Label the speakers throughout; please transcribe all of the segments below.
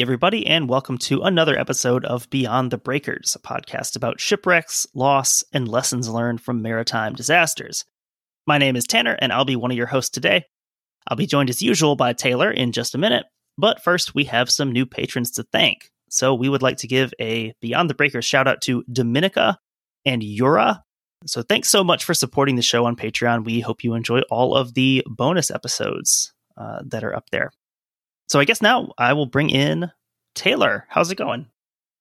Speaker 1: Everybody, and welcome to another episode of Beyond the Breakers, a podcast about shipwrecks, loss, and lessons learned from maritime disasters. My name is Tanner, and I'll be one of your hosts today. I'll be joined as usual by Taylor in just a minute, but first, we have some new patrons to thank. So, we would like to give a Beyond the Breakers shout out to Dominica and Yura. So, thanks so much for supporting the show on Patreon. We hope you enjoy all of the bonus episodes uh, that are up there. So I guess now I will bring in Taylor. How's it going?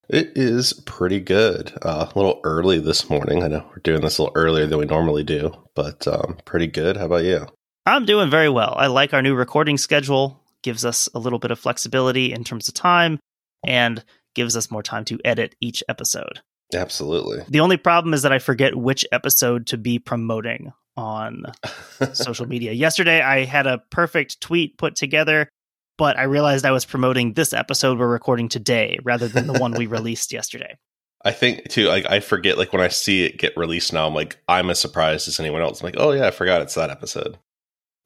Speaker 2: It is pretty good. Uh, a little early this morning. I know we're doing this a little earlier than we normally do, but um, pretty good. How about you?
Speaker 1: I'm doing very well. I like our new recording schedule. Gives us a little bit of flexibility in terms of time and gives us more time to edit each episode.
Speaker 2: Absolutely.
Speaker 1: The only problem is that I forget which episode to be promoting on social media. Yesterday, I had a perfect tweet put together but I realized I was promoting this episode we're recording today rather than the one we released yesterday.
Speaker 2: I think too, like I forget, like when I see it get released now, I'm like, I'm as surprised as anyone else. I'm like, oh yeah, I forgot it's that episode.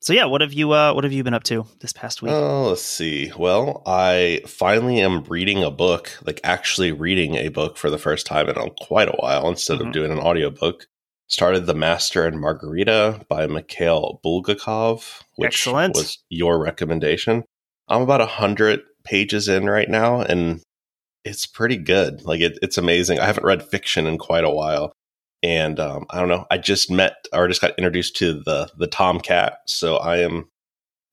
Speaker 1: So yeah, what have you uh what have you been up to this past week?
Speaker 2: Oh, let's see. Well, I finally am reading a book, like actually reading a book for the first time in quite a while instead mm-hmm. of doing an audiobook. Started The Master and Margarita by Mikhail Bulgakov, which Excellent. was your recommendation. I'm about a hundred pages in right now, and it's pretty good. Like it, it's amazing. I haven't read fiction in quite a while, and um, I don't know. I just met or just got introduced to the the Tomcat, so I am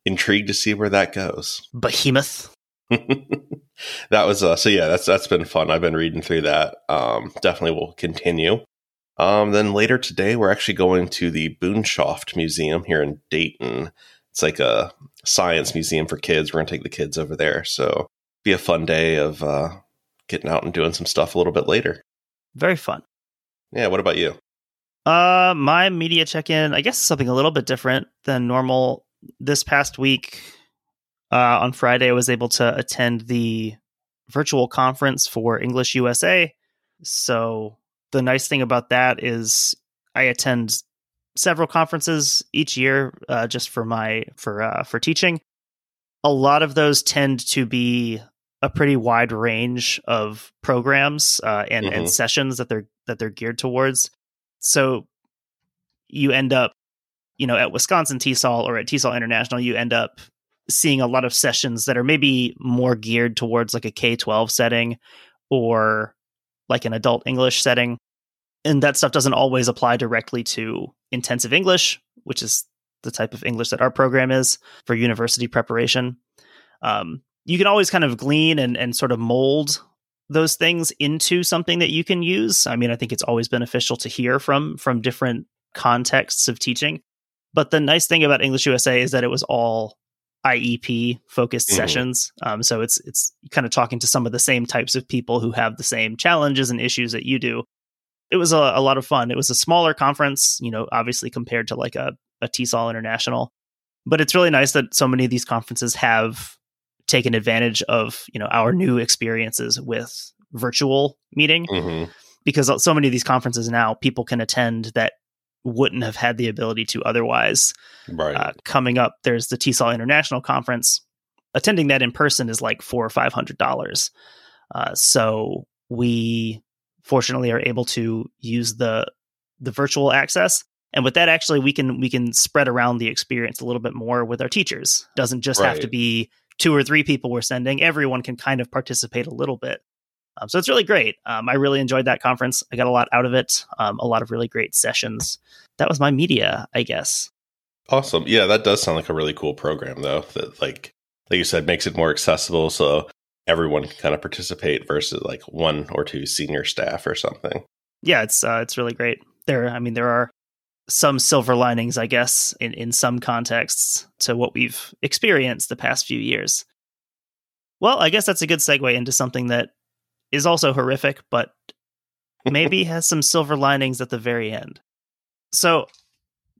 Speaker 2: intrigued to see where that goes.
Speaker 1: Behemoth.
Speaker 2: that was uh, so yeah. That's that's been fun. I've been reading through that. Um, definitely will continue. Um, then later today, we're actually going to the Boonshoft Museum here in Dayton. It's like a science museum for kids. We're gonna take the kids over there, so be a fun day of uh, getting out and doing some stuff a little bit later.
Speaker 1: Very fun.
Speaker 2: Yeah. What about you?
Speaker 1: Uh, my media check-in, I guess, something a little bit different than normal. This past week, uh, on Friday, I was able to attend the virtual conference for English USA. So the nice thing about that is I attend several conferences each year uh, just for my for uh, for teaching. A lot of those tend to be a pretty wide range of programs uh, and mm-hmm. and sessions that they're that they're geared towards. So you end up, you know, at Wisconsin TESOL or at TESOL International, you end up seeing a lot of sessions that are maybe more geared towards like a K twelve setting or like an adult English setting and that stuff doesn't always apply directly to intensive English, which is the type of English that our program is for university preparation. Um, you can always kind of glean and, and sort of mold those things into something that you can use. I mean, I think it's always beneficial to hear from from different contexts of teaching. But the nice thing about English USA is that it was all IEP focused mm-hmm. sessions. Um, so it's it's kind of talking to some of the same types of people who have the same challenges and issues that you do, it was a, a lot of fun. It was a smaller conference, you know, obviously compared to like a, a TESOL International. But it's really nice that so many of these conferences have taken advantage of, you know, our new experiences with virtual meeting. Mm-hmm. Because so many of these conferences now people can attend that wouldn't have had the ability to otherwise.
Speaker 2: Right. Uh,
Speaker 1: coming up, there's the TESOL International Conference. Attending that in person is like four or five hundred dollars. Uh, so we fortunately are able to use the the virtual access. And with that actually we can we can spread around the experience a little bit more with our teachers. It doesn't just right. have to be two or three people we're sending. Everyone can kind of participate a little bit. Um, so it's really great. Um, i really enjoyed that conference. I got a lot out of it. Um, a lot of really great sessions. That was my media i guess.
Speaker 2: Awesome. Yeah that does sound like a really cool program though that like like you said makes it more accessible. So everyone can kind of participate versus like one or two senior staff or something.
Speaker 1: Yeah, it's uh, it's really great. There, I mean, there are some silver linings, I guess, in in some contexts to what we've experienced the past few years. Well, I guess that's a good segue into something that is also horrific, but maybe has some silver linings at the very end. So,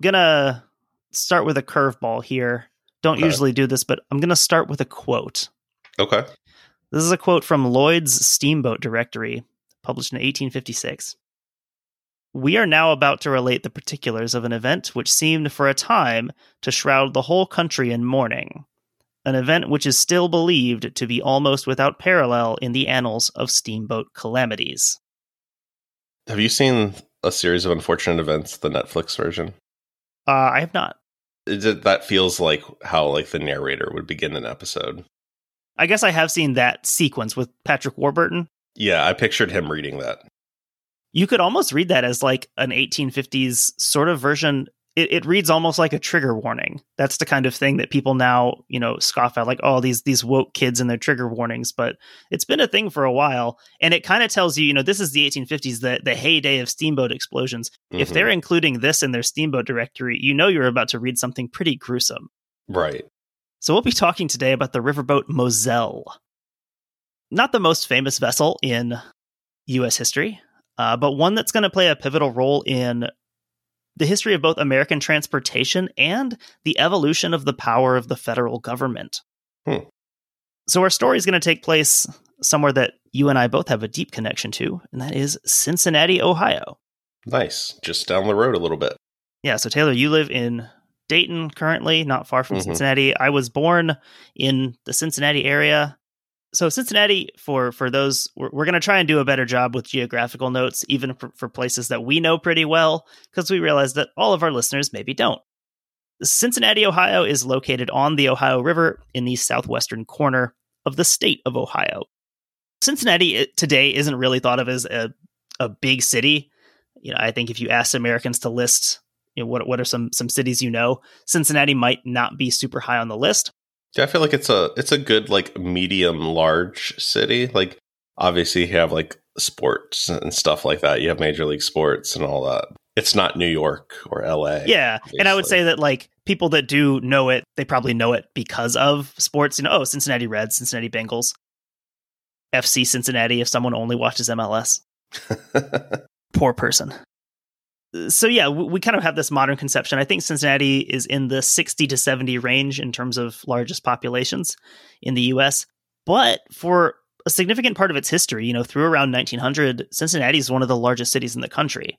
Speaker 1: gonna start with a curveball here. Don't okay. usually do this, but I'm gonna start with a quote.
Speaker 2: Okay.
Speaker 1: This is a quote from Lloyd's Steamboat Directory, published in 1856. We are now about to relate the particulars of an event which seemed for a time to shroud the whole country in mourning. an event which is still believed to be almost without parallel in the annals of steamboat calamities.
Speaker 2: Have you seen a series of unfortunate events, the Netflix version?
Speaker 1: Uh, I have not.
Speaker 2: It, that feels like how like the narrator would begin an episode.
Speaker 1: I guess I have seen that sequence with Patrick Warburton.
Speaker 2: Yeah, I pictured him reading that.
Speaker 1: You could almost read that as like an 1850s sort of version it, it reads almost like a trigger warning. That's the kind of thing that people now, you know, scoff at, like, oh, these these woke kids and their trigger warnings. But it's been a thing for a while, and it kind of tells you, you know, this is the 1850s, the the heyday of steamboat explosions. Mm-hmm. If they're including this in their steamboat directory, you know, you're about to read something pretty gruesome.
Speaker 2: Right.
Speaker 1: So we'll be talking today about the riverboat Moselle. Not the most famous vessel in U.S. history, uh, but one that's going to play a pivotal role in the history of both American transportation and the evolution of the power of the federal government. Hmm. So, our story is going to take place somewhere that you and I both have a deep connection to, and that is Cincinnati, Ohio.
Speaker 2: Nice. Just down the road a little bit.
Speaker 1: Yeah. So, Taylor, you live in Dayton currently, not far from mm-hmm. Cincinnati. I was born in the Cincinnati area so Cincinnati, for for those, we're, we're going to try and do a better job with geographical notes, even for, for places that we know pretty well, because we realize that all of our listeners maybe don't. Cincinnati, Ohio, is located on the Ohio River in the southwestern corner of the state of Ohio. Cincinnati today isn't really thought of as a a big city. You know, I think if you ask Americans to list, you know, what what are some some cities you know, Cincinnati might not be super high on the list.
Speaker 2: Yeah, I feel like it's a it's a good like medium large city. Like obviously you have like sports and stuff like that. You have major league sports and all that. It's not New York or LA.
Speaker 1: Yeah. Obviously. And I would say that like people that do know it, they probably know it because of sports. You know, oh, Cincinnati Reds, Cincinnati Bengals, FC Cincinnati if someone only watches MLS. Poor person so yeah, we, we, kind of have this modern conception. I think Cincinnati is in the 60 to 70 range in terms of largest populations in the US. But for a significant part of its history, you know, through around 1900, Cincinnati is one of the largest cities in the country.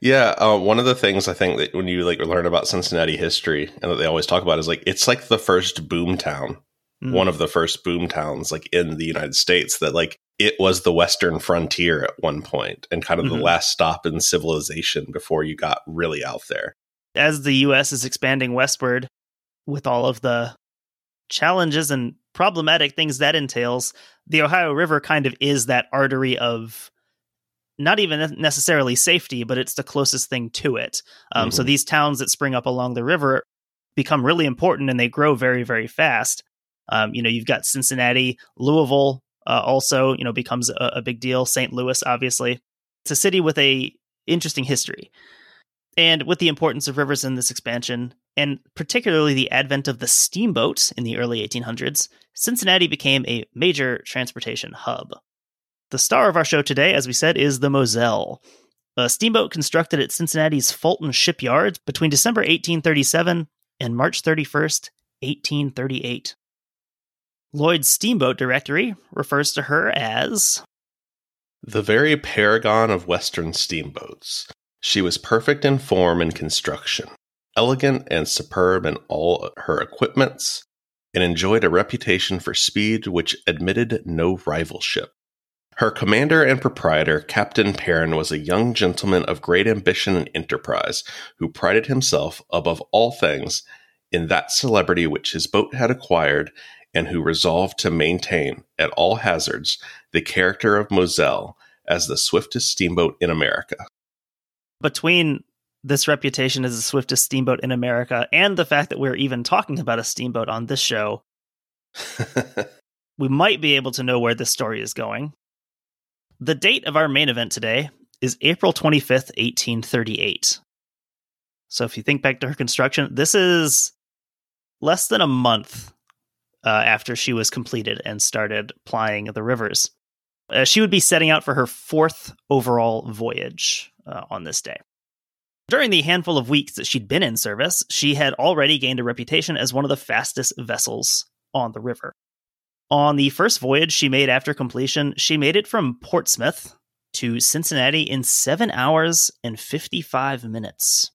Speaker 2: Yeah, uh, one of the things I think that when you like learn about Cincinnati history and that they always talk about is like it's like the first boom town, mm. one of the first boom towns like in the United States that like it was the western frontier at one point and kind of mm-hmm. the last stop in civilization before you got really out there.
Speaker 1: As the US is expanding westward with all of the challenges and problematic things that entails, the Ohio River kind of is that artery of not even necessarily safety, but it's the closest thing to it. Um, mm-hmm. So these towns that spring up along the river become really important and they grow very, very fast. Um, you know, you've got Cincinnati, Louisville, uh, also you know becomes a, a big deal. St. Louis, obviously, it's a city with a interesting history, and with the importance of rivers in this expansion, and particularly the advent of the steamboat in the early 1800s, Cincinnati became a major transportation hub. The star of our show today, as we said, is the Moselle, a steamboat constructed at Cincinnati's Fulton Shipyard between December 1837 and March 31st, 1838. Lloyd's Steamboat Directory refers to her as
Speaker 2: the very paragon of Western steamboats. She was perfect in form and construction, elegant and superb in all her equipments, and enjoyed a reputation for speed which admitted no rivalship. Her commander and proprietor, Captain Perrin, was a young gentleman of great ambition and enterprise, who prided himself, above all things, in that celebrity which his boat had acquired and who resolved to maintain, at all hazards, the character of Moselle as the swiftest steamboat in America.
Speaker 1: Between this reputation as the swiftest steamboat in America and the fact that we're even talking about a steamboat on this show, we might be able to know where this story is going. The date of our main event today is April 25th, 1838. So if you think back to her construction, this is less than a month uh, after she was completed and started plying the rivers. Uh, she would be setting out for her fourth overall voyage uh, on this day. During the handful of weeks that she'd been in service, she had already gained a reputation as one of the fastest vessels on the river. On the first voyage she made after completion, she made it from Portsmouth to Cincinnati in 7 hours and 55 minutes.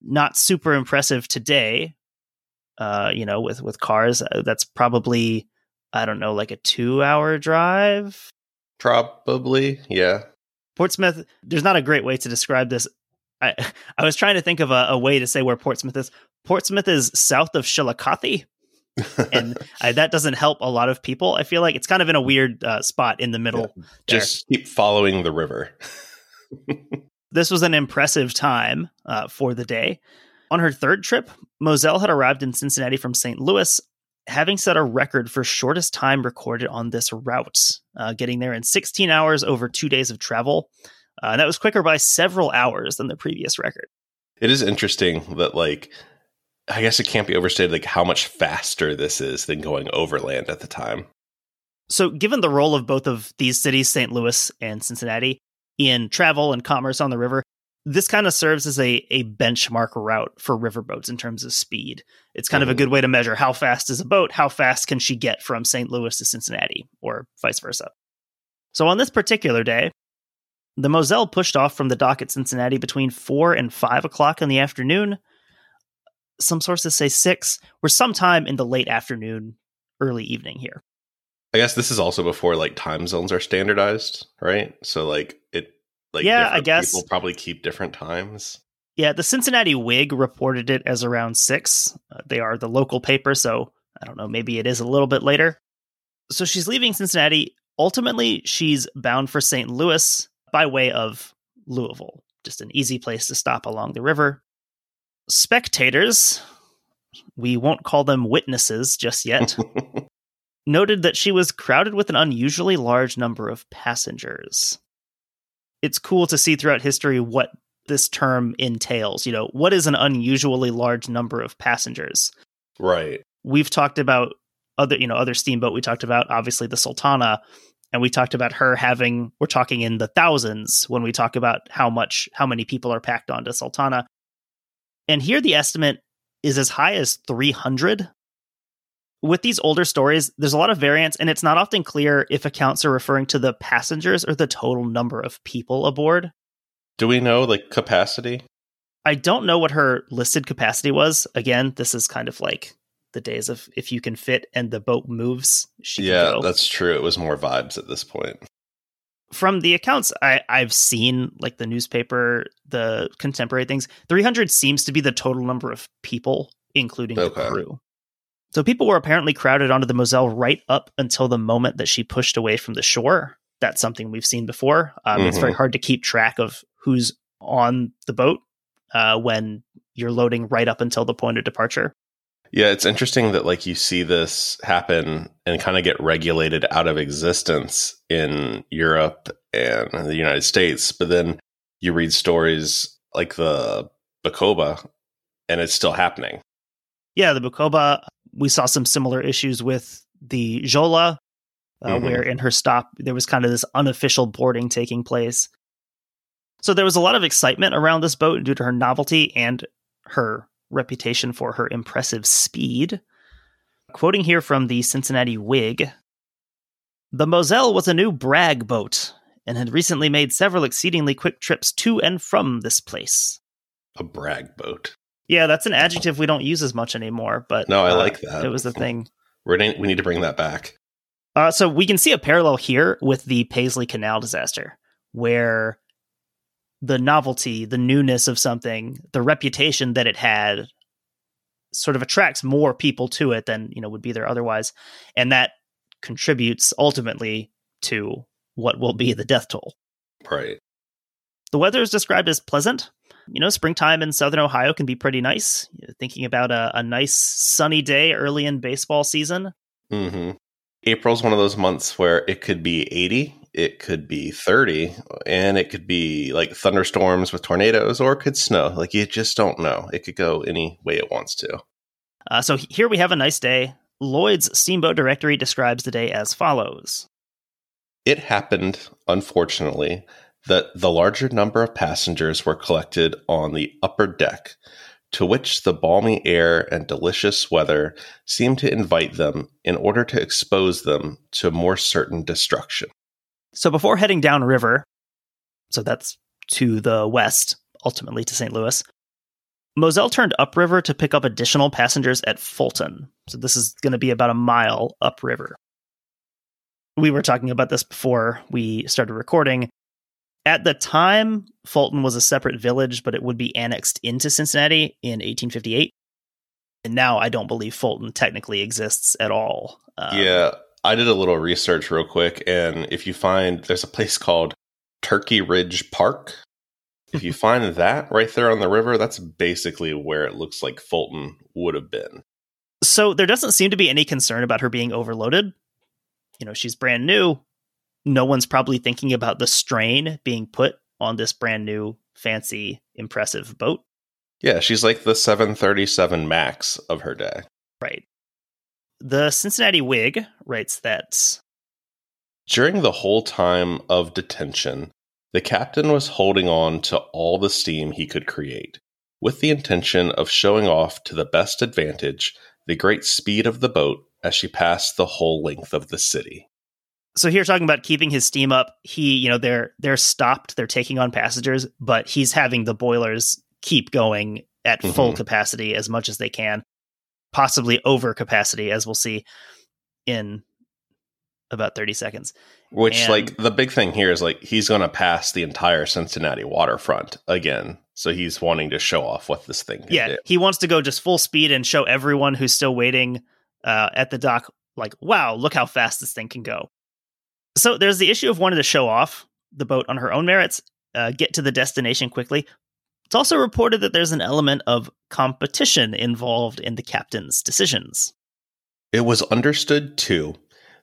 Speaker 1: Not super impressive today, Uh, you know, with with cars, uh, that's probably I don't know, like a two hour drive.
Speaker 2: Probably, yeah.
Speaker 1: Portsmouth. There's not a great way to describe this. I I was trying to think of a, a way to say where Portsmouth is. Portsmouth is south of Chillicothe, and I, that doesn't help a lot of people. I feel like it's kind of in a weird uh, spot in the middle.
Speaker 2: Yeah, just keep following the river.
Speaker 1: this was an impressive time uh, for the day. On her third trip, Moselle had arrived in Cincinnati from St. Louis, having set a record for shortest time recorded on this route, uh, getting there in 16 hours over two days of travel. Uh, that was quicker by several hours than the previous record.
Speaker 2: It is interesting that, like, I guess it can't be overstated, like, how much faster this is than going overland at the time.
Speaker 1: So, given the role of both of these cities, St. Louis and Cincinnati, in travel and commerce on the river, this kind of serves as a, a benchmark route for riverboats in terms of speed. It's kind mm-hmm. of a mm-hmm. good way to measure how fast is a boat, how fast can she get from St. Louis to Cincinnati, or vice versa. So on this particular day, the Moselle pushed off from the dock at Cincinnati between 4 and 5 o'clock in the afternoon. Some sources say 6, or sometime in the late afternoon, early evening here.
Speaker 2: I guess this is also before like time zones are standardized, right? So like it like,
Speaker 1: yeah, I guess
Speaker 2: people probably keep different times.
Speaker 1: Yeah, the Cincinnati Whig reported it as around six. Uh, they are the local paper, so I don't know. Maybe it is a little bit later. So she's leaving Cincinnati. Ultimately, she's bound for St. Louis by way of Louisville, just an easy place to stop along the river. Spectators, we won't call them witnesses just yet, noted that she was crowded with an unusually large number of passengers it's cool to see throughout history what this term entails. You know, what is an unusually large number of passengers?
Speaker 2: Right.
Speaker 1: We've talked about other, you know, other steamboat. We talked about obviously the Sultana, and we talked about her having. We're talking in the thousands when we talk about how much, how many people are packed onto Sultana. And here the estimate is as high as 300 with these older stories, there's a lot of variance, and it's not often clear if accounts are referring to the passengers or the total number of people aboard.
Speaker 2: Do we know like capacity?
Speaker 1: I don't know what her listed capacity was. Again, this is kind of like the days of if you can fit and the boat moves.
Speaker 2: yeah, that's true. It was more vibes at this point.
Speaker 1: From the accounts I, I've seen, like the newspaper, the contemporary things, 300 seems to be the total number of people, including okay. the crew. So people were apparently crowded onto the Moselle right up until the moment that she pushed away from the shore. That's something we've seen before. Um, mm-hmm. It's very mm-hmm. hard to keep track of who's on the boat uh, when you're loading right up until the point of departure.
Speaker 2: Yeah, it's interesting that like you see this happen and kind of get regulated out of existence in Europe and the United States, but then you read stories like the Bukoba and it's still happening.
Speaker 1: Yeah, the Bukoba we saw some similar issues with the Joola, uh, mm-hmm. where in her stop there was kind of this unofficial boarding taking place. So there was a lot of excitement around this boat due to her novelty and her reputation for her impressive speed. Quoting here from the Cincinnati Whig The Moselle was a new brag boat and had recently made several exceedingly quick trips to and from this place.
Speaker 2: A brag boat.
Speaker 1: Yeah, that's an adjective we don't use as much anymore. But
Speaker 2: no, I uh, like that.
Speaker 1: It was the thing.
Speaker 2: we we need to bring that back.
Speaker 1: Uh, so we can see a parallel here with the Paisley Canal disaster, where the novelty, the newness of something, the reputation that it had, sort of attracts more people to it than you know would be there otherwise, and that contributes ultimately to what will be the death toll.
Speaker 2: Right.
Speaker 1: The weather is described as pleasant, you know, springtime in southern Ohio can be pretty nice. thinking about a, a, nice sunny day early in baseball season.
Speaker 2: Mm-hmm. April's one of those months where it could be 80, it could be 30, and it could be like thunderstorms with tornadoes, or it could snow. Like you just don't know. It could go any way it wants to.
Speaker 1: Uh, so here we have a nice day. Lloyd's Steamboat Directory describes the day as follows
Speaker 2: It happened, unfortunately, that the larger number of passengers were collected on the upper deck, to which the balmy air and delicious weather seemed to invite them in order to expose them to more certain destruction.
Speaker 1: So before heading downriver, so that's to the west, ultimately to St. Louis, Moselle turned upriver to pick up additional passengers at Fulton. So this is going to be about a mile upriver. We were talking about this before we started recording. At the time, Fulton was a separate village, but it would be annexed into Cincinnati in 1858. And now I don't believe Fulton technically exists at all.
Speaker 2: Um, yeah, I did a little research real quick, and if you find there's a place called Turkey Ridge Park, if you find that right there on the river, that's basically where it looks like Fulton would have been.
Speaker 1: So there doesn't seem to be any concern about her being overloaded. You know, she's brand new. No one's probably thinking about the strain being put on this brand new, fancy, impressive boat.
Speaker 2: Yeah, she's like the 737 Max of her day.
Speaker 1: Right. The Cincinnati Whig writes that
Speaker 2: during the whole time of detention, the captain was holding on to all the steam he could create, with the intention of showing off to the best advantage the great speed of the boat as she passed the whole length of the city.
Speaker 1: So here talking about keeping his steam up, he, you know, they're they're stopped, they're taking on passengers, but he's having the boilers keep going at mm-hmm. full capacity as much as they can, possibly over capacity, as we'll see in about 30 seconds.
Speaker 2: Which, and, like, the big thing here is like he's going to pass the entire Cincinnati waterfront again. So he's wanting to show off what this thing
Speaker 1: Yeah,
Speaker 2: do.
Speaker 1: he wants to go just full speed and show everyone who's still waiting uh, at the dock, like, wow, look how fast this thing can go. So there's the issue of wanting to show off the boat on her own merits, uh, get to the destination quickly, it's also reported that there's an element of competition involved in the captain's decisions.
Speaker 2: It was understood, too,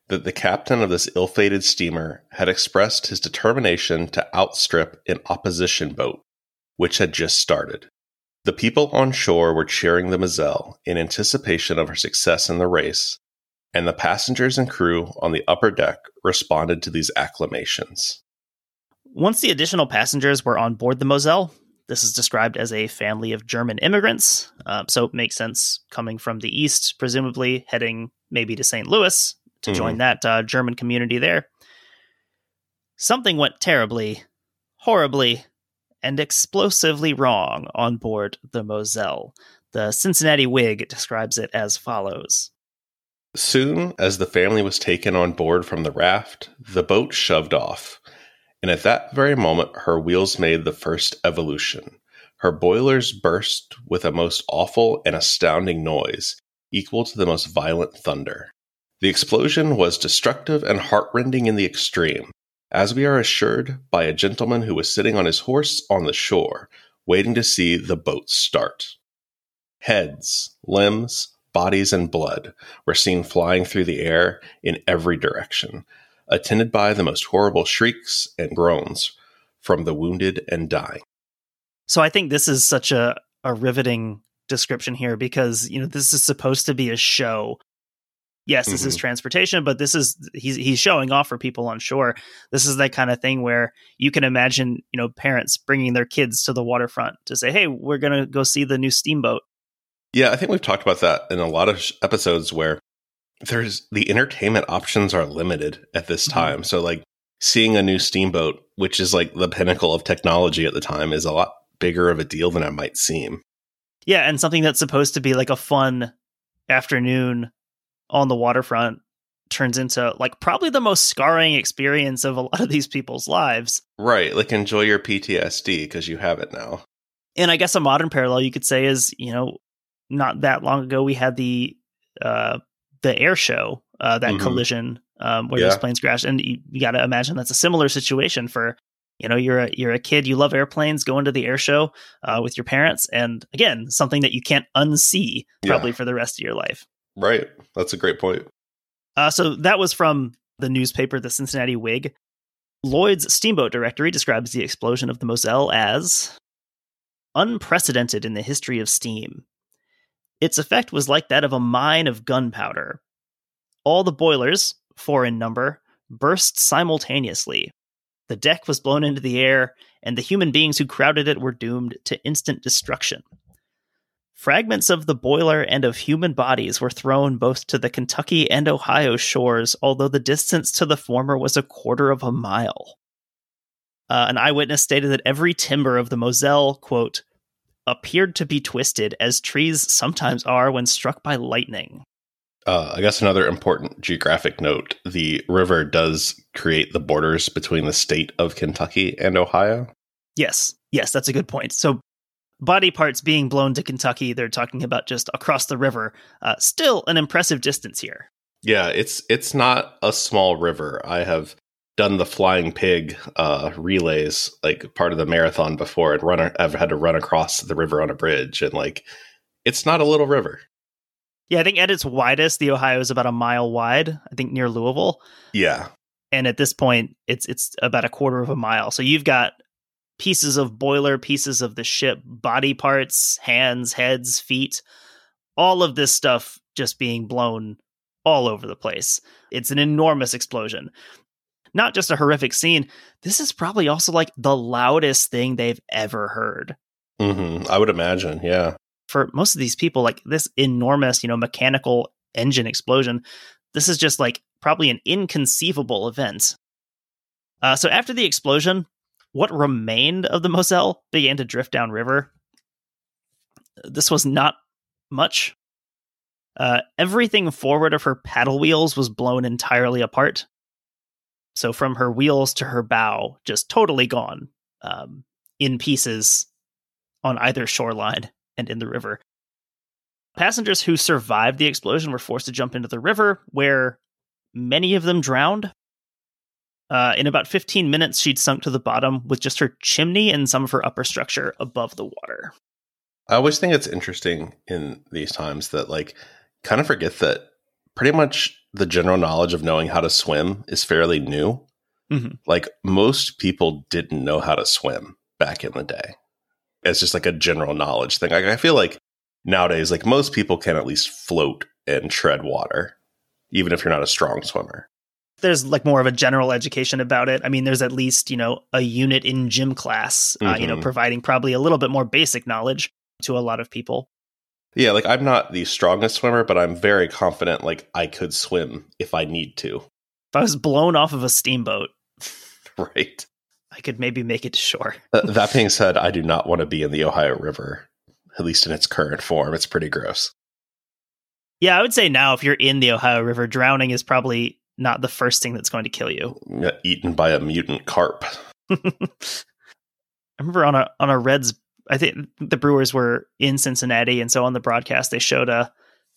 Speaker 2: that the captain of this ill fated steamer had expressed his determination to outstrip an opposition boat, which had just started. The people on shore were cheering the Moselle in anticipation of her success in the race, and the passengers and crew on the upper deck responded to these acclamations.
Speaker 1: Once the additional passengers were on board the Moselle, this is described as a family of German immigrants, uh, so it makes sense coming from the east, presumably heading maybe to St. Louis to mm-hmm. join that uh, German community there. Something went terribly, horribly, and explosively wrong on board the Moselle. The Cincinnati Whig describes it as follows.
Speaker 2: Soon as the family was taken on board from the raft, the boat shoved off and at that very moment her wheels made the first evolution. Her boilers burst with a most awful and astounding noise, equal to the most violent thunder. The explosion was destructive and heartrending in the extreme, as we are assured by a gentleman who was sitting on his horse on the shore, waiting to see the boat start. Heads, limbs, bodies, and blood were seen flying through the air in every direction, attended by the most horrible shrieks and groans from the wounded and dying.
Speaker 1: So I think this is such a, a riveting description here because, you know, this is supposed to be a show. Yes, this mm-hmm. is transportation, but this is he's he's showing off for people on shore. This is that kind of thing where you can imagine, you know, parents bringing their kids to the waterfront to say, "Hey, we're going to go see the new steamboat."
Speaker 2: Yeah, I think we've talked about that in a lot of episodes where there's the entertainment options are limited at this mm-hmm. time. Mm-hmm. So like seeing a new steamboat, which is like the pinnacle of technology at the time, is a lot bigger of a deal than it might seem.
Speaker 1: Yeah, and something that's supposed to be like a fun afternoon on the waterfront turns into like probably the most scarring experience of a lot of these people's lives.
Speaker 2: Right, like enjoy your PTSD because you have it now.
Speaker 1: And I guess a modern parallel you could say is, you know, not that long ago we had the uh the air show, uh, that mm-hmm. collision um, where yeah. those planes crashed, and you, you got to imagine that's a similar situation for you know you're a you're a kid you love airplanes going to the air show uh, with your parents. And again something that you can't unsee probably yeah. for the rest of your life.
Speaker 2: Right. That's a great point.
Speaker 1: Uh, so that was from the newspaper the cincinnati whig. Lloyd's steamboat directory describes the explosion of the moselle as unprecedented in the history of steam its effect was like that of a mine of gunpowder. All the boilers, four in number, burst simultaneously. The deck was blown into the air, and the human beings who crowded it were doomed to instant destruction. Fragments of the boiler and of human bodies were thrown both to the Kentucky and Ohio shores, although the distance to the former was a quarter of a mile. Uh, an eyewitness stated that every timber of the Moselle, quote, appeared to be twisted, as trees sometimes are when struck by lightning.
Speaker 2: Uh, I guess another important geographic note the river does create the borders between the state of Kentucky and Ohio.
Speaker 1: Yes, yes, that's a good point. So, body parts being blown to Kentucky, they're talking about just across the river. Uh, still an impressive distance here.
Speaker 2: Yeah, it's it's not a small river. I have done the flying pig uh, relays, like part of the marathon before, and run. I've had to run across the river on a bridge, and like, it's not a little river.
Speaker 1: Yeah, I think at its widest, the Ohio is about a mile wide. I think near Louisville.
Speaker 2: Yeah,
Speaker 1: and at this point, it's it's about a quarter of a mile. So you've got pieces of boiler, pieces of the ship, body parts, hands, heads, feet, all of this stuff just being blown all over the place. It's an enormous explosion not just a horrific scene, this is probably also like the loudest thing they've ever heard.
Speaker 2: Mm-hmm. I would imagine, yeah.
Speaker 1: For most of these people, like this enormous, you know, mechanical engine explosion, this is just like probably an inconceivable event. Uh, so after the explosion, what remained of the Moselle began to drift downriver. This was not much. Uh, everything forward of her paddle wheels was blown entirely apart. So from her wheels to her bow, just totally gone um, in pieces on either shoreline and in the river. Passengers who survived the explosion were forced to jump into the river, where many of them drowned. Uh, in about 15 minutes, she'd sunk to the bottom with just her chimney and some of her upper structure above the water.
Speaker 2: I always think it's interesting in these times that, like, kind of forget that pretty much the general knowledge of knowing how to swim is fairly new. Mm-hmm. Like most people didn't know how to swim back in the day. It's just like a general knowledge thing. Like I feel like nowadays, like most people can at least float and tread water, even if you're not a strong swimmer.
Speaker 1: There's like more of a general education about it. I mean, there's at least, you know, a unit in gym class, uh, mm-hmm. you know, mm-hmm. providing probably a little bit more basic knowledge to a lot of people.
Speaker 2: Yeah, like I'm not the strongest swimmer, but I'm very confident like I could swim if I need to.
Speaker 1: If I was blown off of a steamboat,
Speaker 2: right.
Speaker 1: I could maybe make it to shore.
Speaker 2: uh, that being said, I do not want to be in the Ohio River, at least in its current form. It's pretty gross.
Speaker 1: Yeah, I would say now if you're in the Ohio River, drowning is probably not the first thing that's going to kill you.
Speaker 2: Eaten by a mutant carp.
Speaker 1: I remember on a on a Reds I think the Brewers were in Cincinnati, and so on the broadcast they showed a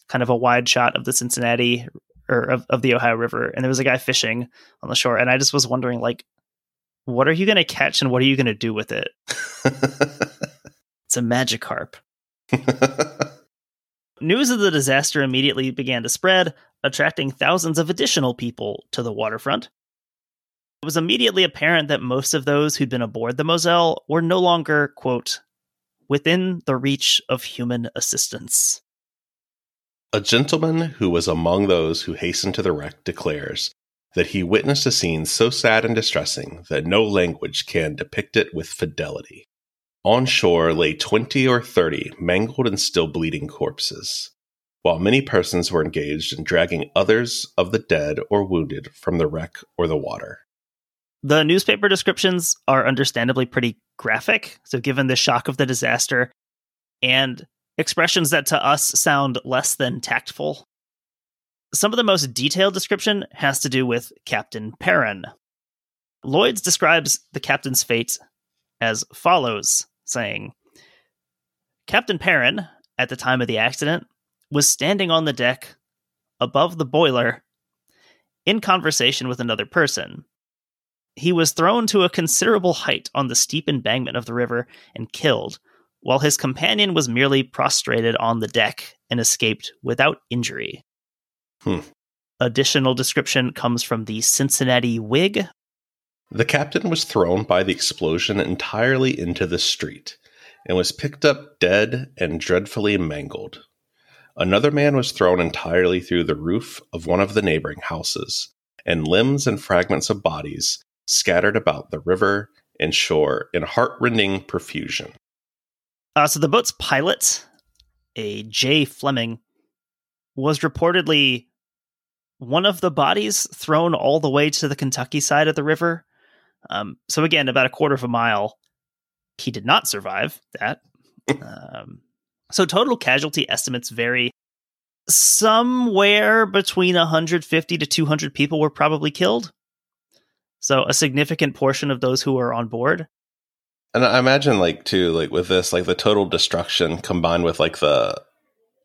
Speaker 1: kind of a wide shot of the Cincinnati or of, of the Ohio River, and there was a guy fishing on the shore, and I just was wondering, like, what are you going to catch, and what are you going to do with it? it's a Magikarp. News of the disaster immediately began to spread, attracting thousands of additional people to the waterfront. It was immediately apparent that most of those who'd been aboard the Moselle were no longer, quote, within the reach of human assistance.
Speaker 2: A gentleman who was among those who hastened to the wreck declares that he witnessed a scene so sad and distressing that no language can depict it with fidelity. On shore lay twenty or thirty mangled and still bleeding corpses, while many persons were engaged in dragging others of the dead or wounded from the wreck or the water.
Speaker 1: The newspaper descriptions are understandably pretty graphic. So, given the shock of the disaster and expressions that to us sound less than tactful, some of the most detailed description has to do with Captain Perrin. Lloyd's describes the captain's fate as follows, saying Captain Perrin, at the time of the accident, was standing on the deck above the boiler in conversation with another person he was thrown to a considerable height on the steep embankment of the river and killed, while his companion was merely prostrated on the deck and escaped without injury.
Speaker 2: Hmm.
Speaker 1: Additional description comes from the Cincinnati Whig.
Speaker 2: The captain was thrown by the explosion entirely into the street and was picked up dead and dreadfully mangled. Another man was thrown entirely through the roof of one of the neighboring houses, and limbs and fragments of bodies scattered about the river and shore in heartrending profusion.
Speaker 1: Uh, so the boat's pilot, a J. Fleming, was reportedly one of the bodies thrown all the way to the Kentucky side of the river. Um, so again, about a quarter of a mile. He did not survive that. um, so total casualty estimates vary. Somewhere between 150 to 200 people were probably killed. So a significant portion of those who were on board.
Speaker 2: And I imagine like too, like with this, like the total destruction combined with like the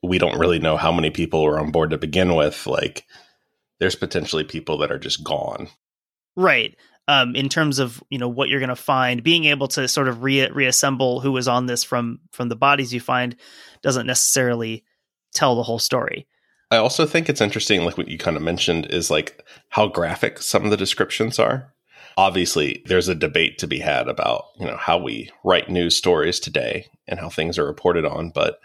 Speaker 2: we don't really know how many people were on board to begin with, like there's potentially people that are just gone.
Speaker 1: Right. Um, in terms of you know what you're going to find, being able to sort of re- reassemble who was on this from from the bodies you find doesn't necessarily tell the whole story.
Speaker 2: I also think it's interesting, like what you kind of mentioned, is like how graphic some of the descriptions are. Obviously, there's a debate to be had about you know how we write news stories today and how things are reported on, but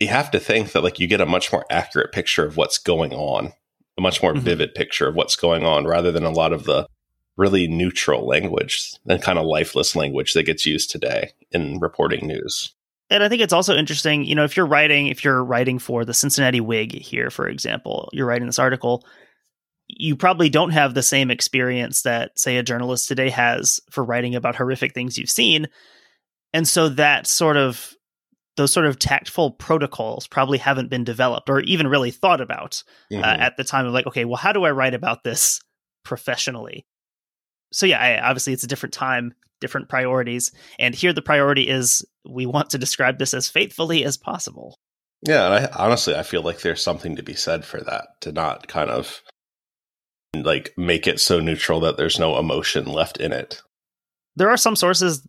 Speaker 2: you have to think that like you get a much more accurate picture of what's going on, a much more mm-hmm. vivid picture of what's going on, rather than a lot of the really neutral language and kind of lifeless language that gets used today in reporting news.
Speaker 1: And I think it's also interesting, you know, if you're writing, if you're writing for the Cincinnati Whig here, for example, you're writing this article, you probably don't have the same experience that, say, a journalist today has for writing about horrific things you've seen. And so that sort of, those sort of tactful protocols probably haven't been developed or even really thought about uh, mm-hmm. uh, at the time of like, okay, well, how do I write about this professionally? So, yeah, I, obviously it's a different time different priorities. And here the priority is we want to describe this as faithfully as possible.
Speaker 2: Yeah, and I honestly I feel like there's something to be said for that to not kind of like make it so neutral that there's no emotion left in it.
Speaker 1: There are some sources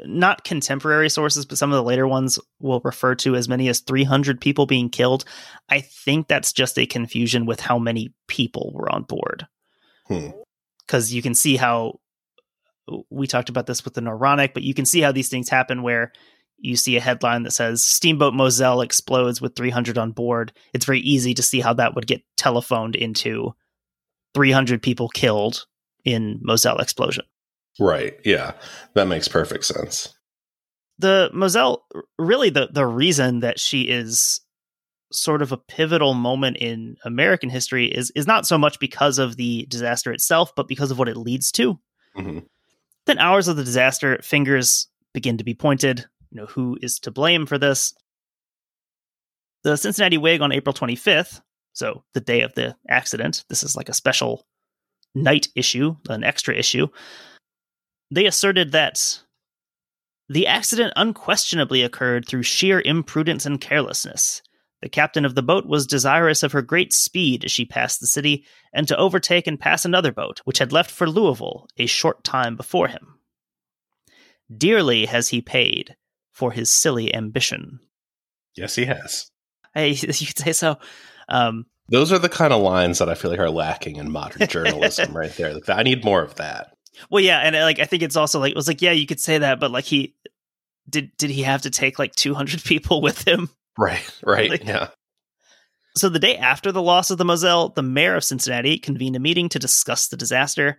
Speaker 1: not contemporary sources, but some of the later ones will refer to as many as 300 people being killed. I think that's just a confusion with how many people were on board. Because hmm. you can see how we talked about this with the Noronic, but you can see how these things happen where you see a headline that says Steamboat Moselle explodes with 300 on board. It's very easy to see how that would get telephoned into 300 people killed in Moselle explosion.
Speaker 2: Right. Yeah. That makes perfect sense.
Speaker 1: The Moselle really the the reason that she is sort of a pivotal moment in American history is is not so much because of the disaster itself, but because of what it leads to. Mm-hmm. Within hours of the disaster, fingers begin to be pointed. You know, who is to blame for this? The Cincinnati Whig on April 25th, so the day of the accident, this is like a special night issue, an extra issue. They asserted that the accident unquestionably occurred through sheer imprudence and carelessness. The captain of the boat was desirous of her great speed as she passed the city and to overtake and pass another boat, which had left for Louisville a short time before him. Dearly has he paid for his silly ambition.
Speaker 2: Yes, he has.
Speaker 1: You could say so. Um,
Speaker 2: Those are the kind of lines that I feel like are lacking in modern journalism, right there. Like, I need more of that.
Speaker 1: Well, yeah, and like I think it's also like it was like, yeah, you could say that, but like he did. Did he have to take like two hundred people with him?
Speaker 2: Right, right. Like, yeah.
Speaker 1: So the day after the loss of the Moselle, the mayor of Cincinnati convened a meeting to discuss the disaster.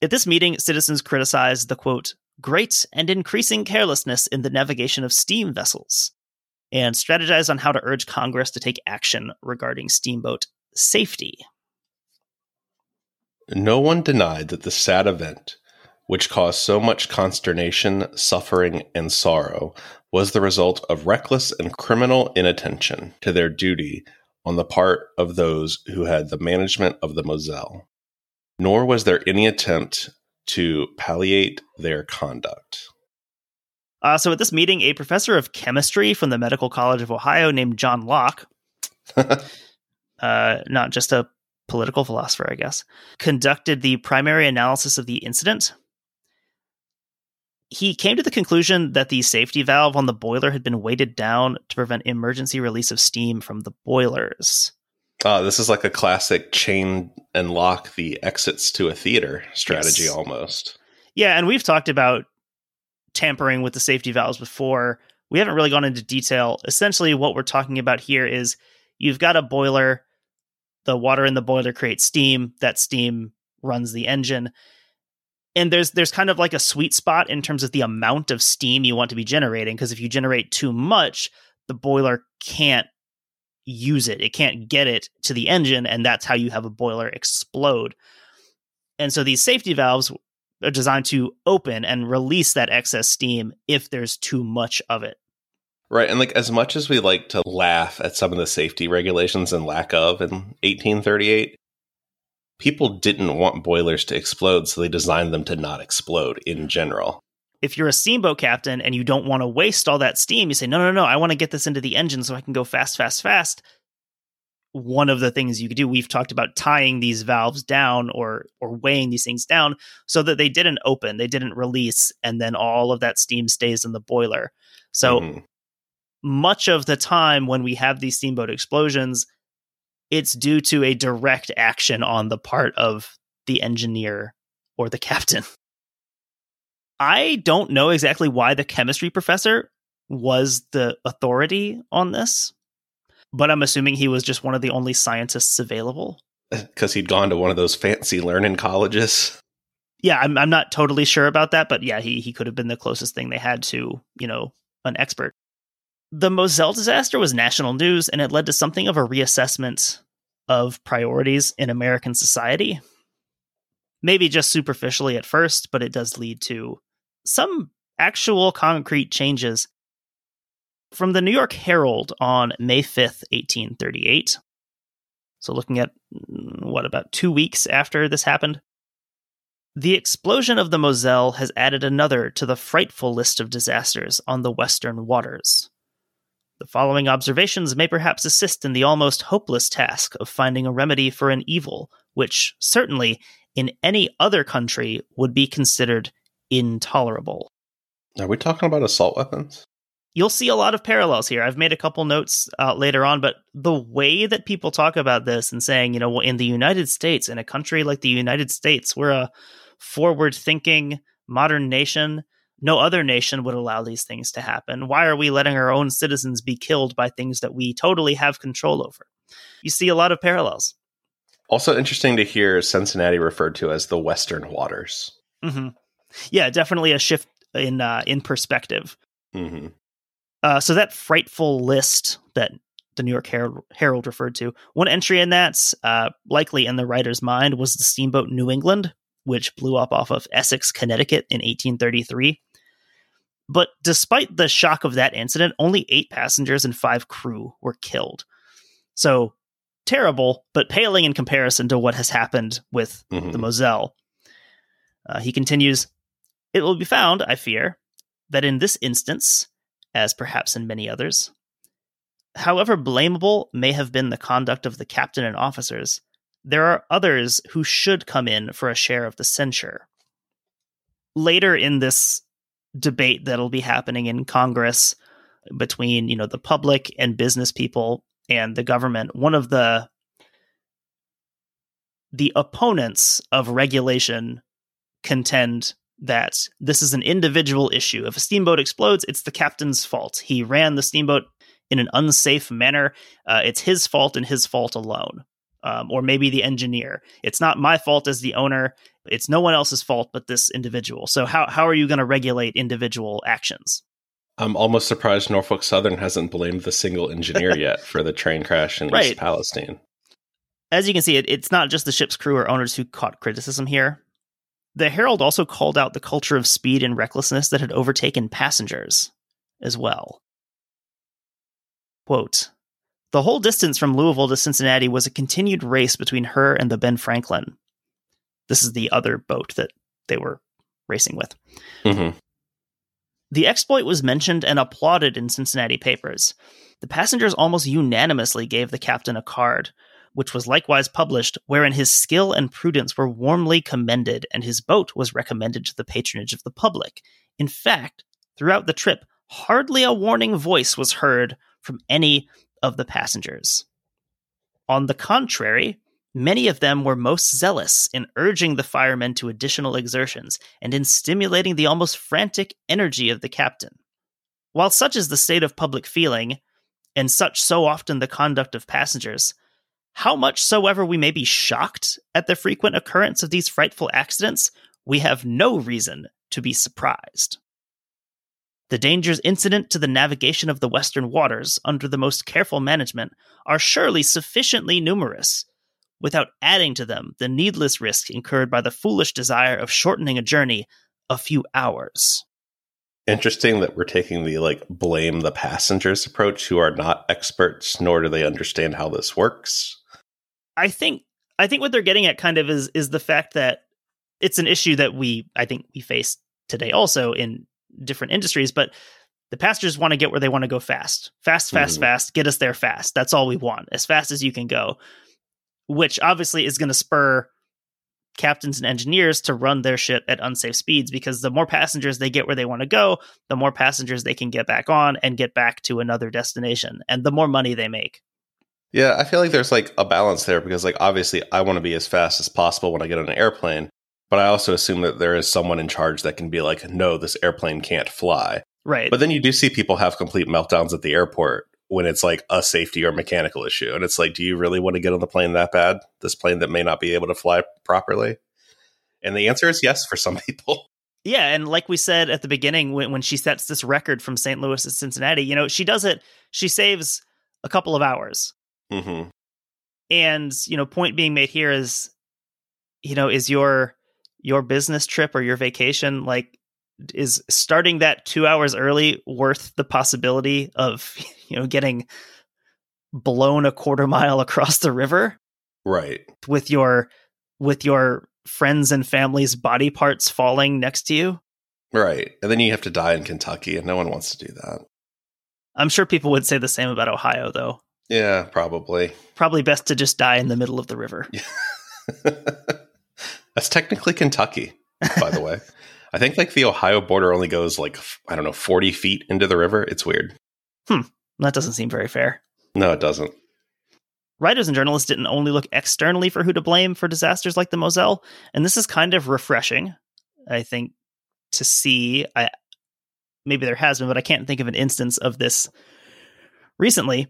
Speaker 1: At this meeting, citizens criticized the quote, great and increasing carelessness in the navigation of steam vessels and strategized on how to urge Congress to take action regarding steamboat safety.
Speaker 2: No one denied that the sad event, which caused so much consternation, suffering, and sorrow, was the result of reckless and criminal inattention to their duty on the part of those who had the management of the Moselle. Nor was there any attempt to palliate their conduct.
Speaker 1: Uh, so, at this meeting, a professor of chemistry from the Medical College of Ohio named John Locke, uh, not just a political philosopher, I guess, conducted the primary analysis of the incident he came to the conclusion that the safety valve on the boiler had been weighted down to prevent emergency release of steam from the boilers.
Speaker 2: Uh, this is like a classic chain and lock the exits to a theater strategy yes. almost.
Speaker 1: Yeah, and we've talked about tampering with the safety valves before. We haven't really gone into detail. Essentially, what we're talking about here is you've got a boiler, the water in the boiler creates steam, that steam runs the engine and there's there's kind of like a sweet spot in terms of the amount of steam you want to be generating because if you generate too much the boiler can't use it it can't get it to the engine and that's how you have a boiler explode and so these safety valves are designed to open and release that excess steam if there's too much of it.
Speaker 2: Right. And like as much as we like to laugh at some of the safety regulations and lack of in 1838, people didn't want boilers to explode, so they designed them to not explode in general.
Speaker 1: If you're a steamboat captain and you don't want to waste all that steam, you say, no, no, no, I want to get this into the engine so I can go fast, fast, fast. One of the things you could do, we've talked about tying these valves down or or weighing these things down so that they didn't open, they didn't release, and then all of that steam stays in the boiler. So mm-hmm. much of the time when we have these steamboat explosions, it's due to a direct action on the part of the engineer or the captain. I don't know exactly why the chemistry professor was the authority on this, but I'm assuming he was just one of the only scientists available.
Speaker 2: Because he'd gone to one of those fancy learning colleges.
Speaker 1: Yeah, I'm, I'm not totally sure about that, but yeah, he, he could have been the closest thing they had to, you know, an expert. The Moselle disaster was national news, and it led to something of a reassessment of priorities in American society. Maybe just superficially at first, but it does lead to some actual concrete changes. From the New York Herald on May 5th, 1838. So, looking at mm, what, about two weeks after this happened? The explosion of the Moselle has added another to the frightful list of disasters on the western waters. The following observations may perhaps assist in the almost hopeless task of finding a remedy for an evil which, certainly, in any other country would be considered intolerable.
Speaker 2: Are we talking about assault weapons?
Speaker 1: You'll see a lot of parallels here. I've made a couple notes uh, later on, but the way that people talk about this and saying, you know, in the United States, in a country like the United States, we're a forward thinking modern nation no other nation would allow these things to happen. Why are we letting our own citizens be killed by things that we totally have control over? You see a lot of parallels.
Speaker 2: Also interesting to hear Cincinnati referred to as the Western Waters.
Speaker 1: Mm-hmm. Yeah, definitely a shift in uh, in perspective. Mm-hmm. Uh, so that frightful list that the New York Herald, Herald referred to, one entry in that, uh, likely in the writer's mind, was the steamboat New England, which blew up off of Essex, Connecticut in 1833. But despite the shock of that incident, only eight passengers and five crew were killed. So terrible, but paling in comparison to what has happened with mm-hmm. the Moselle. Uh, he continues It will be found, I fear, that in this instance, as perhaps in many others, however blamable may have been the conduct of the captain and officers, there are others who should come in for a share of the censure. Later in this debate that'll be happening in Congress between you know the public and business people and the government. One of the the opponents of regulation contend that this is an individual issue. If a steamboat explodes, it's the captain's fault. He ran the steamboat in an unsafe manner. Uh, it's his fault and his fault alone. Um, or maybe the engineer. It's not my fault as the owner. It's no one else's fault but this individual. So how how are you going to regulate individual actions?
Speaker 2: I'm almost surprised Norfolk Southern hasn't blamed the single engineer yet for the train crash in right. East Palestine.
Speaker 1: As you can see, it, it's not just the ship's crew or owners who caught criticism here. The Herald also called out the culture of speed and recklessness that had overtaken passengers as well. Quote, the whole distance from Louisville to Cincinnati was a continued race between her and the Ben Franklin. This is the other boat that they were racing with. Mm-hmm. The exploit was mentioned and applauded in Cincinnati papers. The passengers almost unanimously gave the captain a card, which was likewise published, wherein his skill and prudence were warmly commended, and his boat was recommended to the patronage of the public. In fact, throughout the trip, hardly a warning voice was heard from any of the passengers. On the contrary, Many of them were most zealous in urging the firemen to additional exertions and in stimulating the almost frantic energy of the captain. While such is the state of public feeling, and such so often the conduct of passengers, how much soever we may be shocked at the frequent occurrence of these frightful accidents, we have no reason to be surprised. The dangers incident to the navigation of the western waters under the most careful management are surely sufficiently numerous without adding to them the needless risk incurred by the foolish desire of shortening a journey a few hours.
Speaker 2: Interesting that we're taking the like blame the passengers approach who are not experts nor do they understand how this works.
Speaker 1: I think I think what they're getting at kind of is is the fact that it's an issue that we I think we face today also in different industries, but the passengers want to get where they want to go fast. Fast, fast, mm-hmm. fast, get us there fast. That's all we want. As fast as you can go. Which obviously is going to spur captains and engineers to run their ship at unsafe speeds because the more passengers they get where they want to go, the more passengers they can get back on and get back to another destination and the more money they make.
Speaker 2: Yeah, I feel like there's like a balance there because like obviously I want to be as fast as possible when I get on an airplane, but I also assume that there is someone in charge that can be like no, this airplane can't fly.
Speaker 1: Right.
Speaker 2: But then you do see people have complete meltdowns at the airport when it's like a safety or mechanical issue. And it's like, do you really want to get on the plane that bad? This plane that may not be able to fly properly? And the answer is yes for some people.
Speaker 1: Yeah, and like we said at the beginning, when, when she sets this record from St. Louis to Cincinnati, you know, she does it, she saves a couple of hours.
Speaker 2: Mm-hmm.
Speaker 1: And, you know, point being made here is, you know, is your your business trip or your vacation like is starting that two hours early worth the possibility of you know getting blown a quarter mile across the river?
Speaker 2: Right.
Speaker 1: With your with your friends and family's body parts falling next to you?
Speaker 2: Right and then you have to die in kentucky and no one wants to do that.
Speaker 1: I'm sure people would say the same about ohio though.
Speaker 2: Yeah probably.
Speaker 1: Probably best to just die in the middle of the river
Speaker 2: that's technically kentucky by the way I think like the Ohio border only goes like I don't know forty feet into the river. It's weird.
Speaker 1: Hmm. That doesn't seem very fair.
Speaker 2: No, it doesn't.
Speaker 1: Writers and journalists didn't only look externally for who to blame for disasters like the Moselle, and this is kind of refreshing, I think, to see. I maybe there has been, but I can't think of an instance of this recently.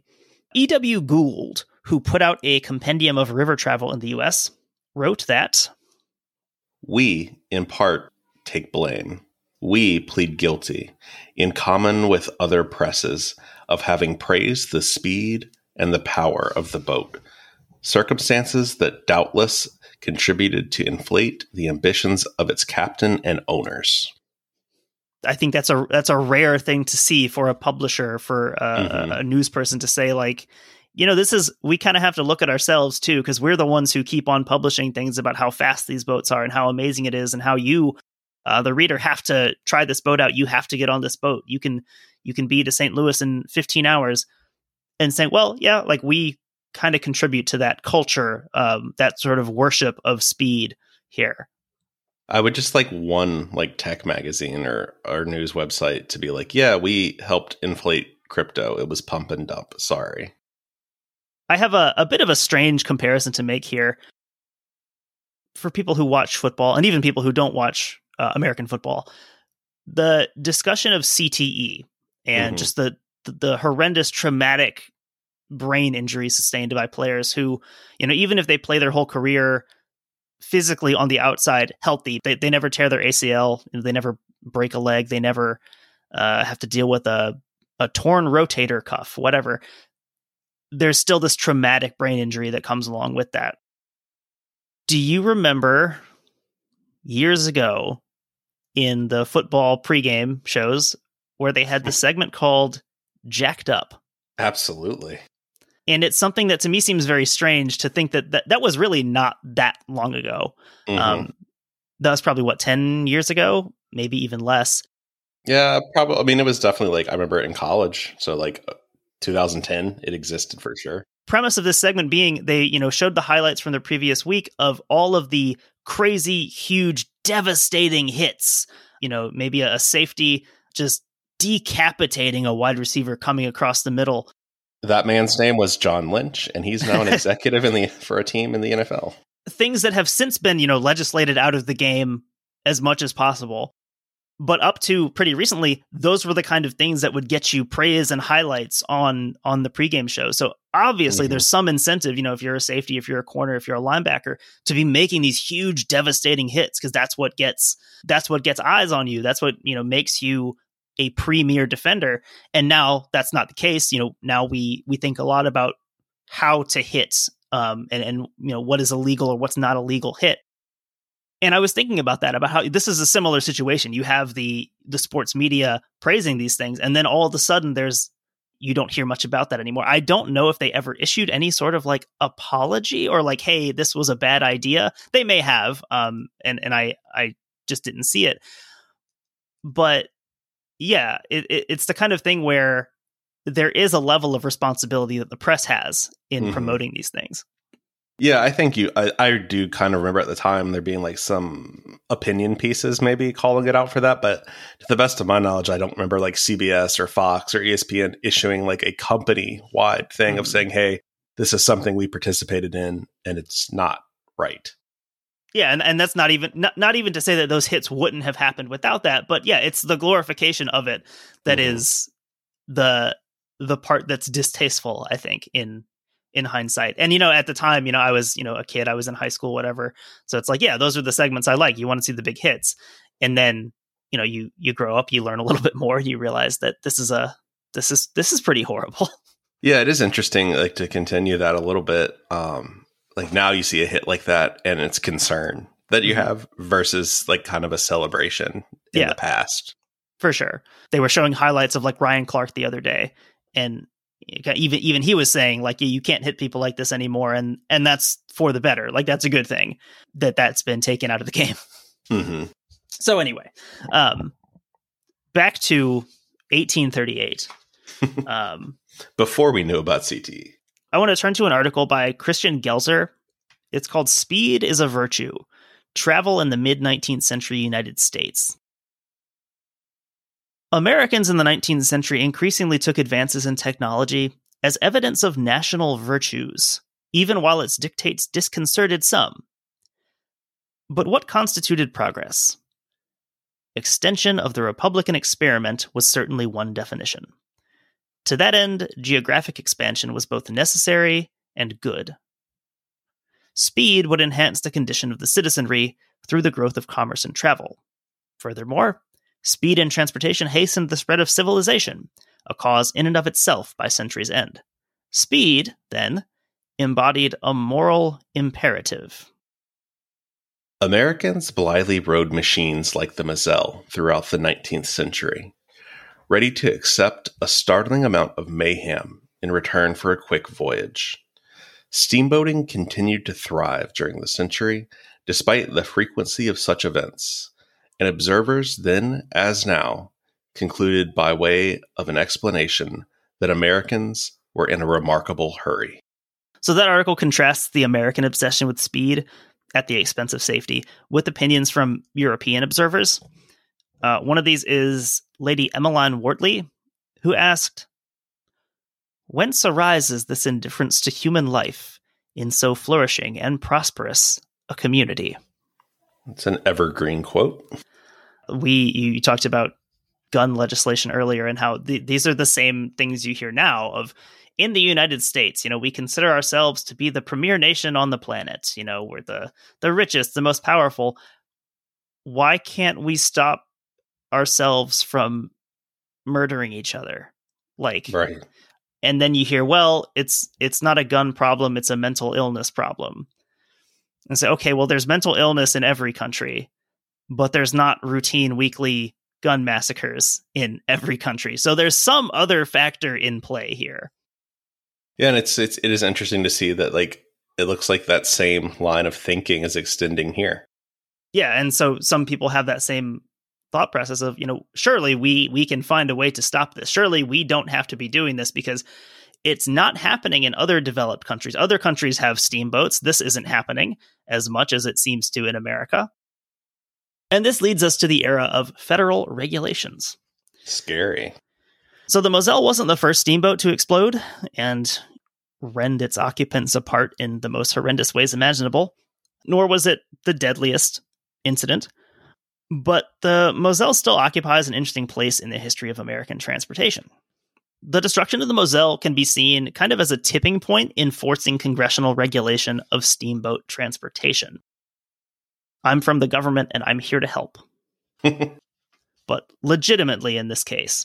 Speaker 1: E.W. Gould, who put out a compendium of river travel in the U.S., wrote that
Speaker 2: we, in part, take blame. We plead guilty, in common with other presses, of having praised the speed and the power of the boat, circumstances that doubtless contributed to inflate the ambitions of its captain and owners.
Speaker 1: I think that's a that's a rare thing to see for a publisher for a, mm-hmm. a news person to say like you know this is we kind of have to look at ourselves too because we're the ones who keep on publishing things about how fast these boats are and how amazing it is and how you uh, the reader have to try this boat out. You have to get on this boat. You can you can be to St. Louis in 15 hours, and say, well, yeah, like we kind of contribute to that culture, um, that sort of worship of speed here.
Speaker 2: I would just like one like tech magazine or our news website to be like, yeah, we helped inflate crypto. It was pump and dump. Sorry.
Speaker 1: I have a, a bit of a strange comparison to make here. For people who watch football and even people who don't watch uh, American football. The discussion of CTE and mm-hmm. just the, the the horrendous traumatic brain injuries sustained by players who, you know, even if they play their whole career physically on the outside healthy, they they never tear their ACL, they never break a leg, they never uh, have to deal with a a torn rotator cuff, whatever. There's still this traumatic brain injury that comes along with that. Do you remember years ago in the football pregame shows where they had the segment called Jacked Up.
Speaker 2: Absolutely.
Speaker 1: And it's something that to me seems very strange to think that that, that was really not that long ago. Mm-hmm. Um, that was probably what, 10 years ago, maybe even less.
Speaker 2: Yeah, probably. I mean, it was definitely like, I remember it in college. So, like 2010, it existed for sure.
Speaker 1: Premise of this segment being they, you know, showed the highlights from the previous week of all of the crazy, huge, devastating hits. You know, maybe a, a safety just decapitating a wide receiver coming across the middle.
Speaker 2: That man's name was John Lynch, and he's now an executive in the for a team in the NFL.
Speaker 1: Things that have since been, you know, legislated out of the game as much as possible. But up to pretty recently, those were the kind of things that would get you praise and highlights on on the pregame show. So obviously, mm-hmm. there's some incentive, you know, if you're a safety, if you're a corner, if you're a linebacker, to be making these huge, devastating hits because that's what gets that's what gets eyes on you. That's what you know makes you a premier defender. And now that's not the case. You know, now we we think a lot about how to hit um, and and you know what is a legal or what's not a legal hit. And I was thinking about that about how this is a similar situation. You have the the sports media praising these things, and then all of a sudden there's you don't hear much about that anymore. I don't know if they ever issued any sort of like apology or like, hey, this was a bad idea. They may have, um, and and I I just didn't see it. But yeah, it, it, it's the kind of thing where there is a level of responsibility that the press has in mm-hmm. promoting these things.
Speaker 2: Yeah, I think you. I, I, do kind of remember at the time there being like some opinion pieces, maybe calling it out for that. But to the best of my knowledge, I don't remember like CBS or Fox or ESPN issuing like a company wide thing mm-hmm. of saying, "Hey, this is something we participated in, and it's not right."
Speaker 1: Yeah, and, and that's not even not, not even to say that those hits wouldn't have happened without that, but yeah, it's the glorification of it that mm-hmm. is the the part that's distasteful, I think, in in hindsight. And you know, at the time, you know, I was, you know, a kid, I was in high school, whatever. So it's like, yeah, those are the segments I like. You want to see the big hits. And then, you know, you you grow up, you learn a little bit more, and you realize that this is a this is this is pretty horrible.
Speaker 2: Yeah, it is interesting like to continue that a little bit. Um like now you see a hit like that and it's concern that you mm-hmm. have versus like kind of a celebration in yeah, the past.
Speaker 1: For sure. They were showing highlights of like Ryan Clark the other day and even even he was saying like you can't hit people like this anymore and and that's for the better. Like that's a good thing that that's been taken out of the game. Mm-hmm. so anyway um back to 1838
Speaker 2: um before we knew about CTE
Speaker 1: i want to turn to an article by christian gelzer. It's called speed is a virtue travel in the mid 19th century united states Americans in the 19th century increasingly took advances in technology as evidence of national virtues, even while its dictates disconcerted some. But what constituted progress? Extension of the Republican experiment was certainly one definition. To that end, geographic expansion was both necessary and good. Speed would enhance the condition of the citizenry through the growth of commerce and travel. Furthermore, Speed in transportation hastened the spread of civilization, a cause in and of itself by century's end. Speed, then, embodied a moral imperative.
Speaker 2: Americans blithely rode machines like the Moselle throughout the 19th century, ready to accept a startling amount of mayhem in return for a quick voyage. Steamboating continued to thrive during the century despite the frequency of such events, and observers then as now concluded by way of an explanation that Americans were in a remarkable hurry.
Speaker 1: So that article contrasts the American obsession with speed at the expense of safety with opinions from European observers. Uh, one of these is Lady Emmeline Wortley, who asked, Whence arises this indifference to human life in so flourishing and prosperous a community?
Speaker 2: It's an evergreen quote.
Speaker 1: We you talked about gun legislation earlier and how the, these are the same things you hear now of in the United States, you know, we consider ourselves to be the premier nation on the planet. You know, we're the the richest, the most powerful. Why can't we stop ourselves from murdering each other? Like
Speaker 2: right.
Speaker 1: And then you hear, well, it's it's not a gun problem, it's a mental illness problem and say, okay, well, there's mental illness in every country, but there's not routine weekly gun massacres in every country. So there's some other factor in play here.
Speaker 2: Yeah, and it's it's it is interesting to see that like it looks like that same line of thinking is extending here.
Speaker 1: Yeah, and so some people have that same thought process of, you know, surely we we can find a way to stop this. Surely we don't have to be doing this because it's not happening in other developed countries. Other countries have steamboats. This isn't happening as much as it seems to in America. And this leads us to the era of federal regulations.
Speaker 2: Scary.
Speaker 1: So the Moselle wasn't the first steamboat to explode and rend its occupants apart in the most horrendous ways imaginable, nor was it the deadliest incident. But the Moselle still occupies an interesting place in the history of American transportation. The destruction of the Moselle can be seen kind of as a tipping point in forcing congressional regulation of steamboat transportation. I'm from the government and I'm here to help. but legitimately in this case.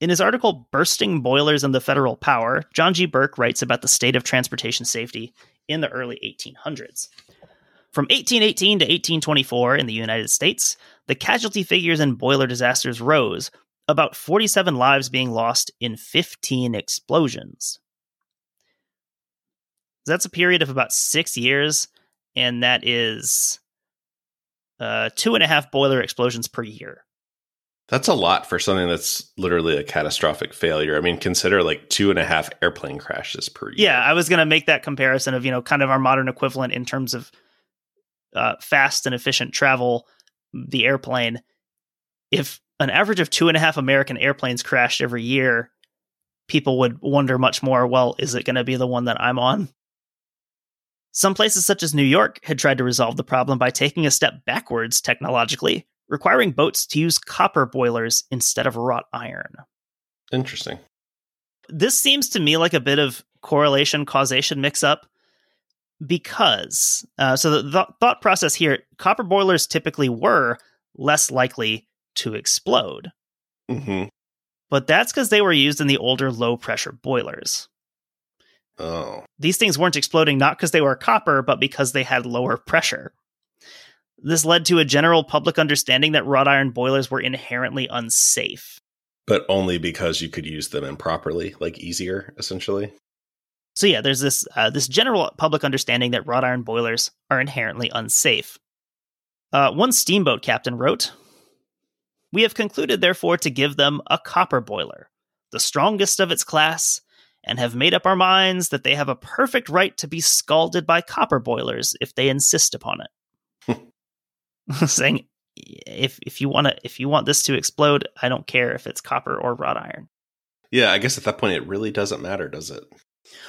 Speaker 1: In his article, Bursting Boilers and the Federal Power, John G. Burke writes about the state of transportation safety in the early 1800s. From 1818 to 1824 in the United States, the casualty figures in boiler disasters rose, about 47 lives being lost in 15 explosions. That's a period of about six years, and that is uh, two and a half boiler explosions per year.
Speaker 2: That's a lot for something that's literally a catastrophic failure. I mean, consider like two and a half airplane crashes per year.
Speaker 1: Yeah, I was going to make that comparison of, you know, kind of our modern equivalent in terms of uh, fast and efficient travel, the airplane. If an average of two and a half American airplanes crashed every year, people would wonder much more well, is it going to be the one that I'm on? Some places, such as New York, had tried to resolve the problem by taking a step backwards technologically, requiring boats to use copper boilers instead of wrought iron.
Speaker 2: Interesting.
Speaker 1: This seems to me like a bit of correlation causation mix up because, uh, so the th- thought process here copper boilers typically were less likely to explode.
Speaker 2: Mm-hmm.
Speaker 1: But that's because they were used in the older low pressure boilers.
Speaker 2: Oh.
Speaker 1: These things weren't exploding not because they were copper, but because they had lower pressure. This led to a general public understanding that wrought iron boilers were inherently unsafe.
Speaker 2: But only because you could use them improperly, like easier, essentially.
Speaker 1: So yeah, there's this uh, this general public understanding that wrought iron boilers are inherently unsafe. Uh, one steamboat captain wrote, "We have concluded, therefore, to give them a copper boiler, the strongest of its class, and have made up our minds that they have a perfect right to be scalded by copper boilers if they insist upon it." Hmm. Saying, if if you want to if you want this to explode, I don't care if it's copper or wrought iron.
Speaker 2: Yeah, I guess at that point it really doesn't matter, does it?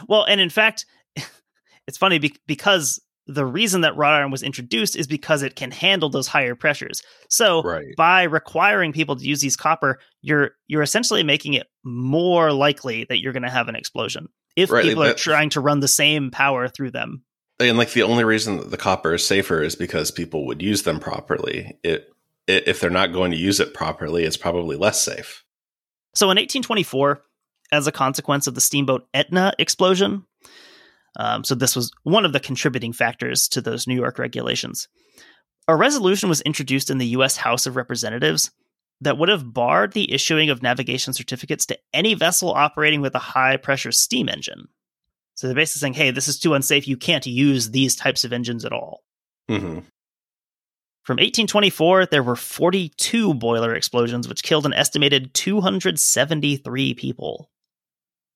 Speaker 1: Well, and in fact, it's funny be- because the reason that wrought iron was introduced is because it can handle those higher pressures. So
Speaker 2: Right.
Speaker 1: by requiring people to use these copper, you're you're essentially making it more likely that you're going to have an explosion if
Speaker 2: Right,
Speaker 1: people are trying to run the same power through them.
Speaker 2: And like the only reason that the copper is safer is because people would use them properly. It, it if they're not going to use it properly, it's probably less safe.
Speaker 1: So in 1824, as a consequence of the steamboat Etna explosion, um, so this was one of the contributing factors to those New York regulations, a resolution was introduced in the U.S. House of Representatives that would have barred the issuing of navigation certificates to any vessel operating with a high pressure steam engine. So they're basically saying, hey, this is too unsafe. You can't use these types of engines at all.
Speaker 2: hmm
Speaker 1: From 1824, there were 42 boiler explosions, which killed an estimated 273 people.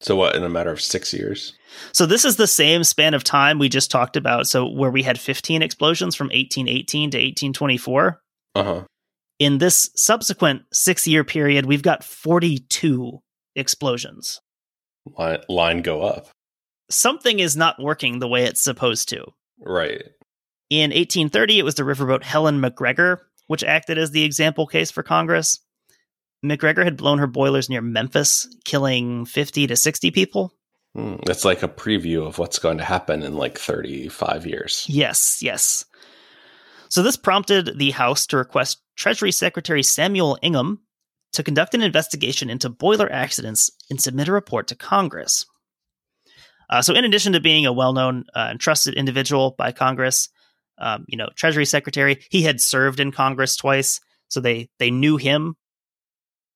Speaker 2: So what? In a matter of six years?
Speaker 1: So this is the same span of time we just talked about. So where we had 15 explosions from 1818 to 1824.
Speaker 2: Uh huh.
Speaker 1: In this subsequent six year period, we've got 42 explosions.
Speaker 2: Line, line go up.
Speaker 1: Something is not working the way it's supposed to.
Speaker 2: Right.
Speaker 1: In 1830, it was the riverboat Helen McGregor, which acted as the example case for Congress. McGregor had blown her boilers near Memphis, killing 50 to 60 people.
Speaker 2: It's like a preview of what's going to happen in like 35 years.
Speaker 1: Yes, yes. So this prompted the House to request Treasury Secretary Samuel Ingham to conduct an investigation into boiler accidents and submit a report to Congress. Uh, so, in addition to being a well-known uh, and trusted individual by Congress, um, you know, Treasury Secretary, he had served in Congress twice, so they they knew him.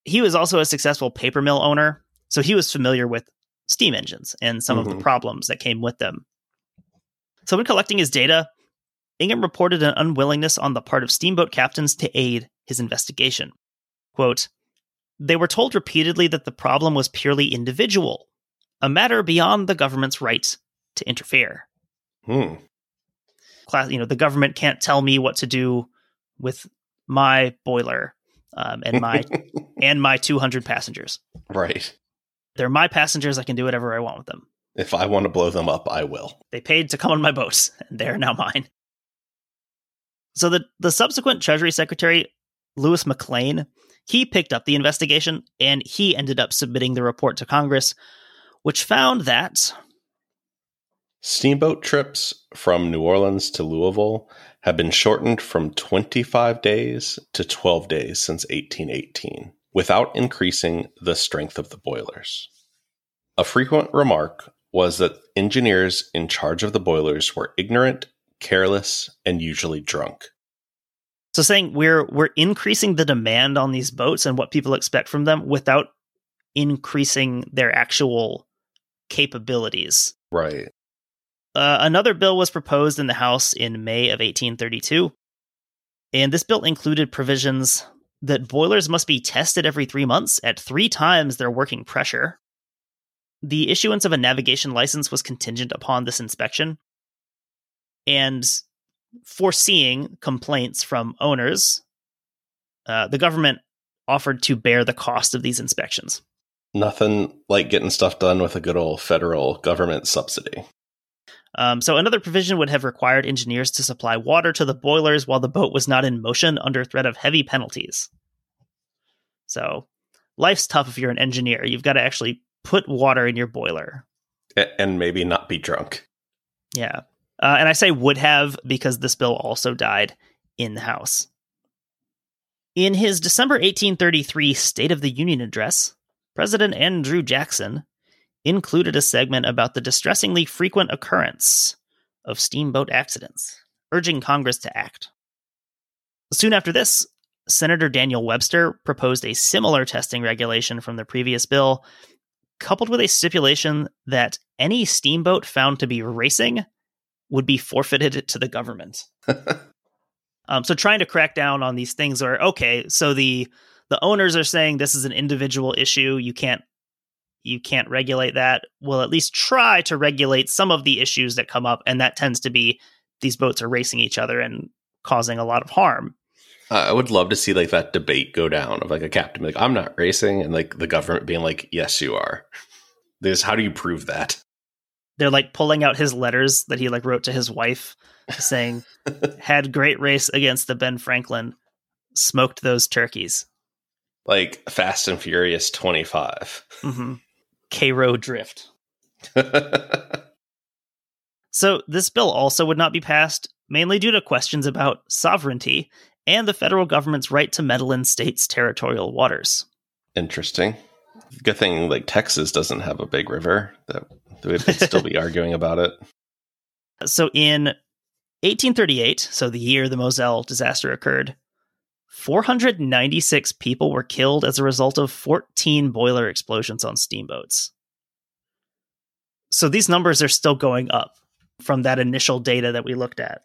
Speaker 1: He was also a successful paper mill owner, so he was familiar with steam engines and some of the
Speaker 2: Mhm.
Speaker 1: problems that came with them. So, when collecting his data, Ingham reported an unwillingness on the part of steamboat captains to aid his investigation. Quote, they were told repeatedly that the problem was purely individual, a matter beyond the government's right to interfere.
Speaker 2: Hmm.
Speaker 1: Class, you know, the government can't tell me what to do with my boiler um, and my and my 200 passengers.
Speaker 2: right.
Speaker 1: They're my passengers. I can do whatever I want with them.
Speaker 2: If I want to blow them up, I will.
Speaker 1: They paid to come on my boats, and they're now mine. So the the subsequent Treasury Secretary, Louis McLane, he picked up the investigation and he ended up submitting the report to Congress, which found that
Speaker 2: Steamboat trips from New Orleans to Louisville have been shortened from 25 days to 12 days since 1818. without increasing the strength of the boilers. A frequent remark was that engineers in charge of the boilers were ignorant, careless, and usually drunk.
Speaker 1: So saying we're we're increasing the demand on these boats and what people expect from them without increasing their actual capabilities.
Speaker 2: Right.
Speaker 1: Uh, another bill was proposed in the House in May of 1832. And this bill included provisions that boilers must be tested every three months at three times their working pressure. The issuance of a navigation license was contingent upon this inspection. And foreseeing complaints from owners, uh, the government offered to bear the cost of these inspections.
Speaker 2: Nothing like getting stuff done with a good old federal government subsidy.
Speaker 1: Um, so, another provision would have required engineers to supply water to the boilers while the boat was not in motion under threat of heavy penalties. So, life's tough if you're an engineer. You've got to actually put water in your boiler.
Speaker 2: And maybe not be drunk.
Speaker 1: Yeah. Uh, and I say would have because this bill also died in the House. In his December 1833 State of the Union address, President Andrew Jackson included a segment about the distressingly frequent occurrence of steamboat accidents, urging Congress to act. Soon after this, Senator Daniel Webster proposed a similar testing regulation from the previous bill, coupled with a stipulation that any steamboat found to be racing would be forfeited to the government. um, so trying to crack down on these things are okay. So the the owners are saying this is an individual issue. You can't you can't regulate that. We'll at least try to regulate some of the issues that come up, and that tends to be these boats are racing each other and causing a lot of harm.
Speaker 2: Uh, I would love to see like that debate go down of like a captain like I'm not racing, and like the government being like, yes, you are. There's how do you prove that?
Speaker 1: they're like pulling out his letters that he like wrote to his wife saying had great race against the ben franklin smoked those turkeys
Speaker 2: like fast and furious 25
Speaker 1: mm-hmm. Cairo drift. So this bill also would not be passed mainly due to questions about sovereignty and the federal government's right to meddle in states territorial waters.
Speaker 2: Interesting. Good thing like texas doesn't have a big river that We'd still be arguing about it.
Speaker 1: So in 1838, so the year the Moselle disaster occurred, 496 people were killed as a result of 14 boiler explosions on steamboats. So these numbers are still going up from that initial data that we looked at.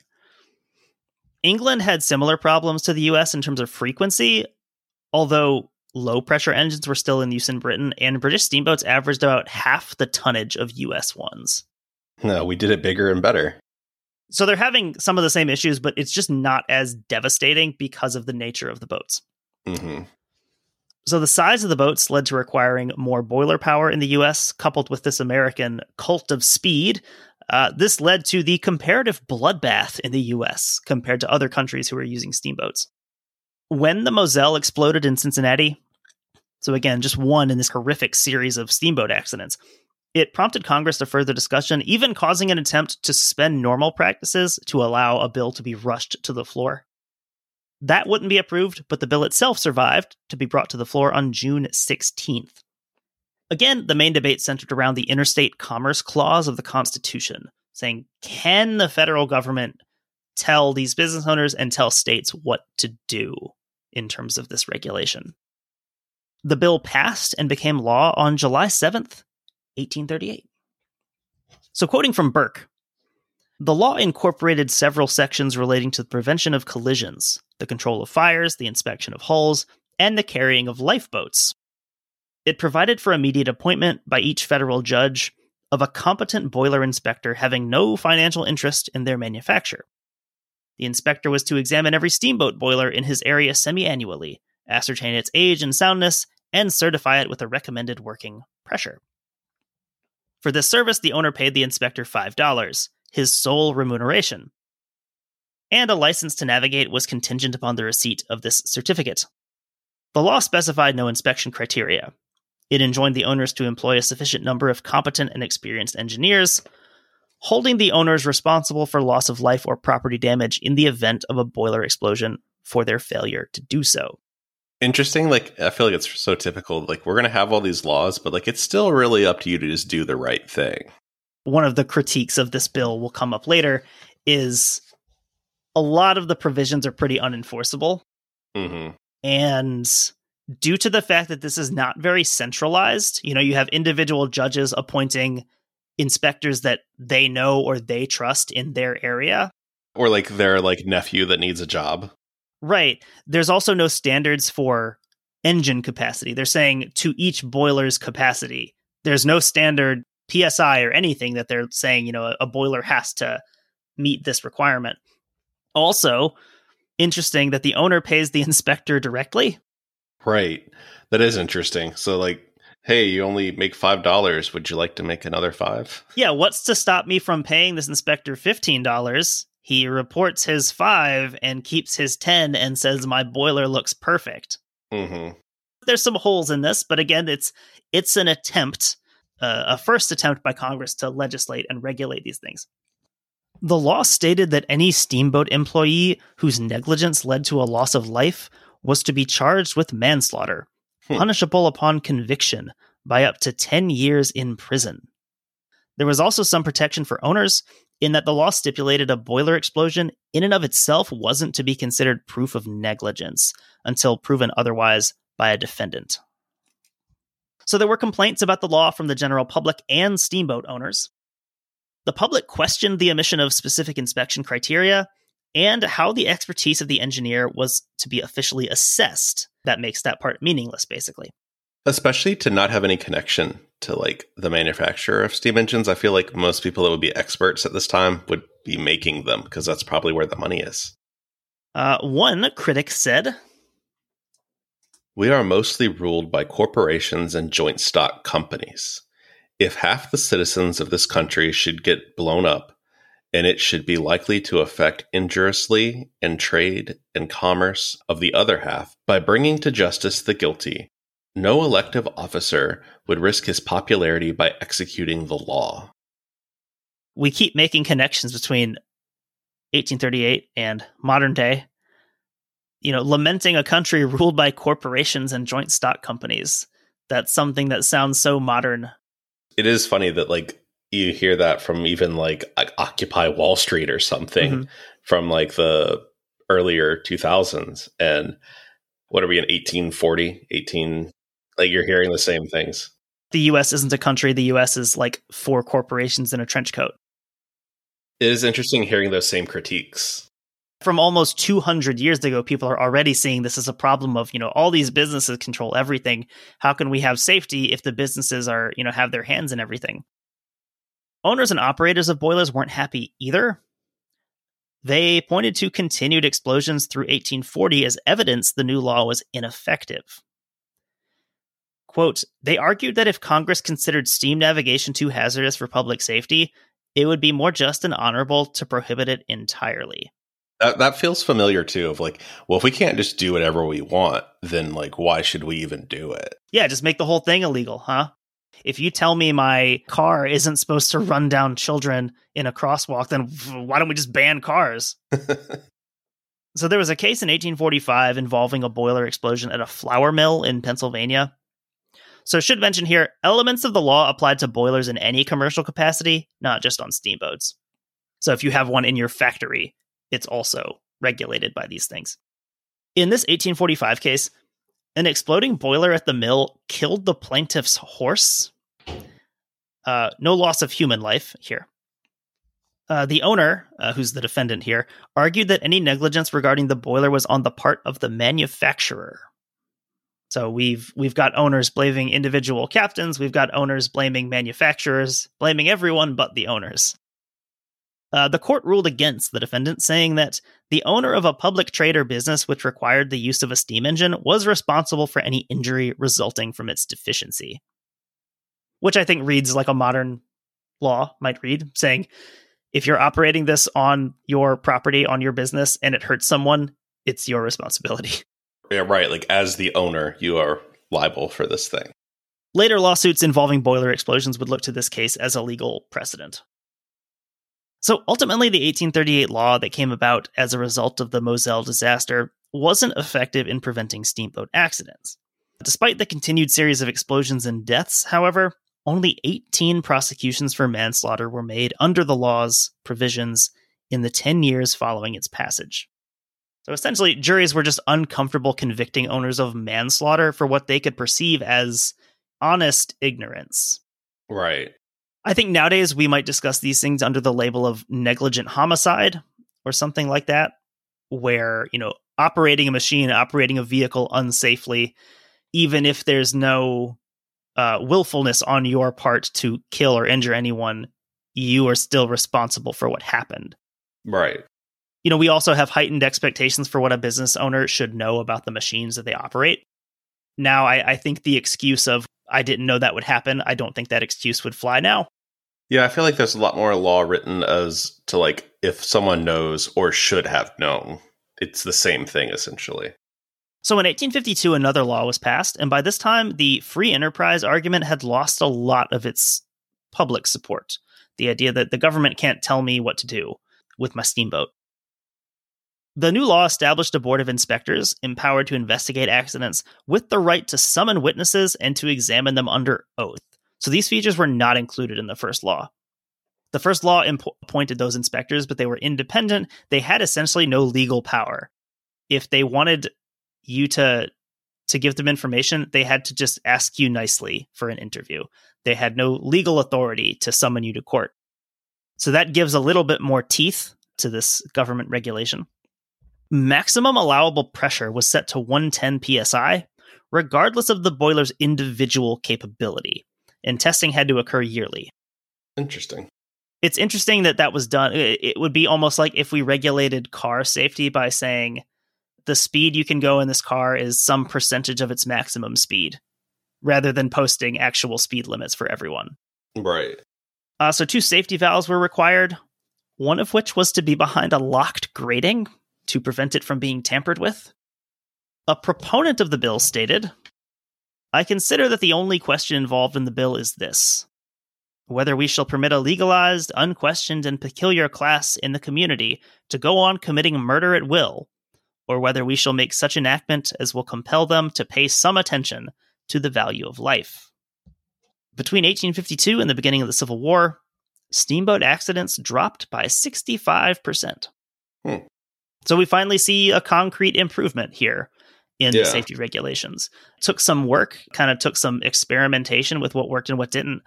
Speaker 1: England had similar problems to the US in terms of frequency, although low pressure engines were still in use in Britain, and British steamboats averaged about half the tonnage of US ones.
Speaker 2: No, we did it bigger and better.
Speaker 1: So they're having some of the same issues, but it's just not as devastating because of the nature of the boats.
Speaker 2: Mm-hmm.
Speaker 1: So the size of the boats led to requiring more boiler power in the US, coupled with this American cult of speed. Uh, this led to the comparative bloodbath in the US compared to other countries who were using steamboats when the Moselle exploded in Cincinnati, so again, just one in this horrific series of steamboat accidents, it prompted Congress to further discussion, even causing an attempt to suspend normal practices to allow a bill to be rushed to the floor. That wouldn't be approved, but the bill itself survived to be brought to the floor on June 16th. Again, the main debate centered around the Interstate Commerce Clause of the Constitution, saying, can the federal government tell these business owners and tell states what to do? in terms of this regulation. The bill passed and became law on July 7th, 1838. So, quoting from Burke, the law incorporated several sections relating to the prevention of collisions, the control of fires, the inspection of hulls, and the carrying of lifeboats. It provided for immediate appointment by each federal judge of a competent boiler inspector having no financial interest in their manufacture. The inspector was to examine every steamboat boiler in his area semi annually, ascertain its age and soundness, and certify it with a recommended working pressure. For this service, the owner paid the inspector $5, his sole remuneration. And a license to navigate was contingent upon the receipt of this certificate. The law specified no inspection criteria. It enjoined the owners to employ a sufficient number of competent and experienced engineers, holding the owners responsible for loss of life or property damage in the event of a boiler explosion for their failure to do so.
Speaker 2: Interesting. Like, I feel like it's so typical. Like, we're to have all these laws, but like, it's still really up to you to just do the right thing.
Speaker 1: One of the critiques of this bill will come up later is a lot of the provisions are pretty unenforceable.
Speaker 2: Mm-hmm.
Speaker 1: And due to the fact that this is not very centralized, you know, you have individual judges appointing inspectors that they know or they trust in their area.
Speaker 2: Or like their like nephew that needs a job.
Speaker 1: Right. There's also no standards for engine capacity. They're saying to each boiler's capacity. There's no standard PSI or anything that they're saying, you know, a, a boiler has to meet this requirement. Also, interesting that the owner pays the inspector directly.
Speaker 2: Right. That is interesting. So like hey, you only make five dollars. Would you like to make another five?
Speaker 1: Yeah, what's to stop me from paying this inspector fifteen dollars? He reports his five and keeps his ten and says my boiler looks perfect.
Speaker 2: Mm-hmm.
Speaker 1: There's some holes in this, but again, it's it's an attempt, uh, a first attempt by Congress to legislate and regulate these things. The law stated that any steamboat employee whose negligence led to a loss of life was to be charged with manslaughter, hmm. punishable upon conviction by up to 10 years in prison. There was also some protection for owners in that the law stipulated a boiler explosion in and of itself wasn't to be considered proof of negligence until proven otherwise by a defendant. So there were complaints about the law from the general public and steamboat owners. The public questioned the omission of specific inspection criteria and how the expertise of the engineer was to be officially assessed. That makes that part meaningless, basically.
Speaker 2: Especially to not have any connection to like the manufacturer of steam engines. I feel like most people that would be experts at this time would be making them because that's probably where the money is.
Speaker 1: Uh, one critic said,
Speaker 2: We are mostly ruled by corporations and joint stock companies. If half the citizens of this country should get blown up, and it should be likely to affect injuriously in trade and commerce of the other half by bringing to justice the guilty. No elective officer would risk his popularity by executing the law.
Speaker 1: We keep making connections between 1838 and modern day. You know, lamenting a country ruled by corporations and joint stock companies. That's something that sounds so modern.
Speaker 2: It is funny that, like, you hear that from even like Occupy Wall Street or something mm-hmm. from like the earlier 2000s. And what are we in 1840, 18? Like you're hearing the same things.
Speaker 1: The US isn't a country. The US is like four corporations in a trench coat.
Speaker 2: It is interesting hearing those same critiques.
Speaker 1: From almost 200 years ago, people are already seeing this as a problem of, you know, all these businesses control everything. How can we have safety if the businesses are, you know, have their hands in everything? Owners and operators of boilers weren't happy either. They pointed to continued explosions through 1840 as evidence the new law was ineffective. Quote, they argued that if Congress considered steam navigation too hazardous for public safety, it would be more just and honorable to prohibit it entirely.
Speaker 2: That that feels familiar too. Of like, well, if we can't just do whatever we want, then like, why should we even do it?
Speaker 1: Yeah, just make the whole thing illegal, huh? if you tell me my car isn't supposed to run down children in a crosswalk, then why don't we just ban cars? so there was a case in 1845 involving a boiler explosion at a flour mill in Pennsylvania. So, should mention here, elements of the law applied to boilers in any commercial capacity, not just on steamboats. So, if you have one in your factory, it's also regulated by these things. In this 1845 case, an exploding boiler at the mill killed the plaintiff's horse. Uh, no loss of human life here. Uh, the owner, uh, who's the defendant here, argued that any negligence regarding the boiler was on the part of the manufacturer. So we've we've got owners blaming individual captains, we've got owners blaming manufacturers, blaming everyone but the owners. Uh, the court ruled against the defendant, saying that the owner of a public trade or business which required the use of a steam engine was responsible for any injury resulting from its deficiency. Which I think reads like a modern law might read, saying if you're operating this on your property, on your business, and it hurts someone, it's your responsibility.
Speaker 2: Yeah, right. Like as the owner, you are liable for this thing.
Speaker 1: Later lawsuits involving boiler explosions would look to this case as a legal precedent. So ultimately, the 1838 law that came about as a result of the Moselle disaster wasn't effective in preventing steamboat accidents. Despite the continued series of explosions and deaths, however, only 18 prosecutions for manslaughter were made under the law's provisions in the 10 years following its passage. So essentially, juries were just uncomfortable convicting owners of manslaughter for what they could perceive as honest ignorance.
Speaker 2: Right.
Speaker 1: I think nowadays we might discuss these things under the label of negligent homicide or something like that, where, you know, operating a machine, operating a vehicle unsafely, even if there's no uh, willfulness on your part to kill or injure anyone, you are still responsible for what happened.
Speaker 2: Right.
Speaker 1: You know, we also have heightened expectations for what a business owner should know about the machines that they operate. Now, I, I think the excuse of, I didn't know that would happen, I don't think that excuse would fly now.
Speaker 2: Yeah, I feel like there's a lot more law written as to like if someone knows or should have known. It's the same thing essentially.
Speaker 1: So in 1852, another law was passed, and by this time, the free enterprise argument had lost a lot of its public support. The idea that the government can't tell me what to do with my steamboat. The new law established a board of inspectors empowered to investigate accidents with the right to summon witnesses and to examine them under oath. So these features were not included in the first law. The first law imp- appointed those inspectors, but they were independent. They had essentially no legal power. If they wanted you to to give them information, they had to just ask you nicely for an interview. They had no legal authority to summon you to court. So that gives a little bit more teeth to this government regulation. Maximum allowable pressure was set to 110 psi, regardless of the boiler's individual capability, and testing had to occur yearly.
Speaker 2: Interesting.
Speaker 1: It's interesting that that was done. It would be almost like if we regulated car safety by saying the speed you can go in this car is some percentage of its maximum speed, rather than posting actual speed limits for everyone.
Speaker 2: Right.
Speaker 1: Uh, so, two safety valves were required, one of which was to be behind a locked grating to prevent it from being tampered with. A proponent of the bill stated I consider that the only question involved in the bill is this whether we shall permit a legalized, unquestioned, and peculiar class in the community to go on committing murder at will, or whether we shall make such enactment as will compel them to pay some attention to the value of life. Between 1852 and the beginning of the Civil War, steamboat accidents dropped by 65%. Hmm. So we finally see a concrete improvement here in yeah. the safety regulations. Took some work, kind of took some experimentation with what worked and what didn't.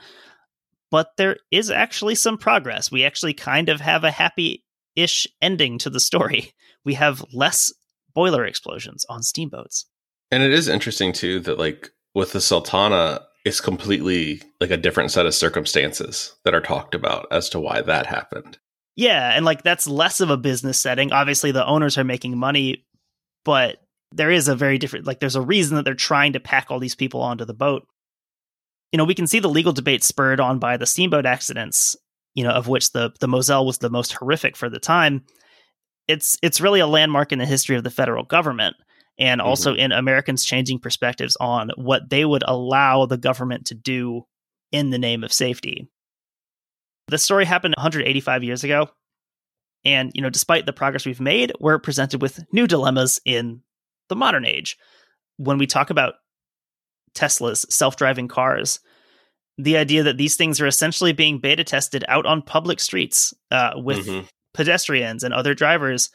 Speaker 1: But there is actually some progress. We actually kind of have a happy ish ending to the story. We have less boiler explosions on steamboats.
Speaker 2: And it is interesting too that like with the Sultana, it's completely like a different set of circumstances that are talked about as to why that happened.
Speaker 1: Yeah, and like that's less of a business setting. Obviously, the owners are making money, but there is a very different like there's a reason that they're trying to pack all these people onto the boat. You know, we can see the legal debate spurred on by the steamboat accidents, you know, of which the the Moselle was the most horrific for the time. It's it's really a landmark in the history of the federal government and mm-hmm. also in Americans changing perspectives on what they would allow the government to do in the name of safety. The story happened 185 years ago. And, you know, despite the progress we've made, we're presented with new dilemmas in the modern age. When we talk about Tesla's self driving cars, the idea that these things are essentially being beta tested out on public streets uh, with mm-hmm. pedestrians and other drivers,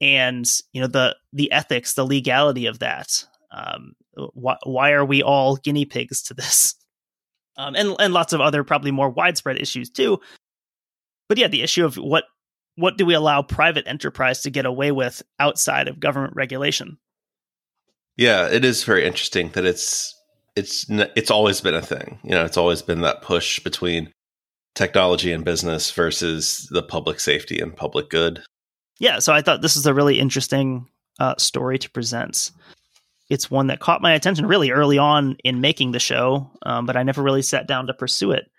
Speaker 1: and you know the the ethics, the legality of that. Um, why, why are we all guinea pigs to this? um, and and lots of other probably more widespread issues too. But yeah, the issue of what what do we allow private enterprise to get away with outside of government regulation?
Speaker 2: Yeah, it is very interesting that it's it's it's always been a thing. You know, it's always been that push between technology and business versus the public safety and public good.
Speaker 1: Yeah, so I thought this is a really interesting uh, story to present it's one that caught my attention really early on in making the show, um, but I never really sat down to pursue it.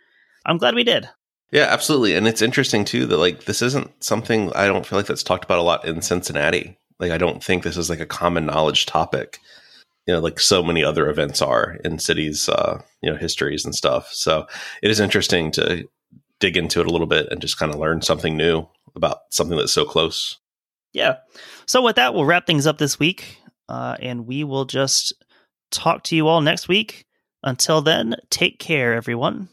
Speaker 1: I'm glad we did.
Speaker 2: Yeah, absolutely. And it's interesting too that like this isn't something I don't feel like that's talked about a lot in Cincinnati. Like I don't think this is like a common knowledge topic. You know, like so many other events are in cities, uh, you know, histories and stuff. So it is interesting to dig into it a little bit and just kind of learn something new about something that's so close.
Speaker 1: Yeah. So with that, we'll wrap things up this week, uh, and we will just talk to you all next week. Until then, take care, everyone.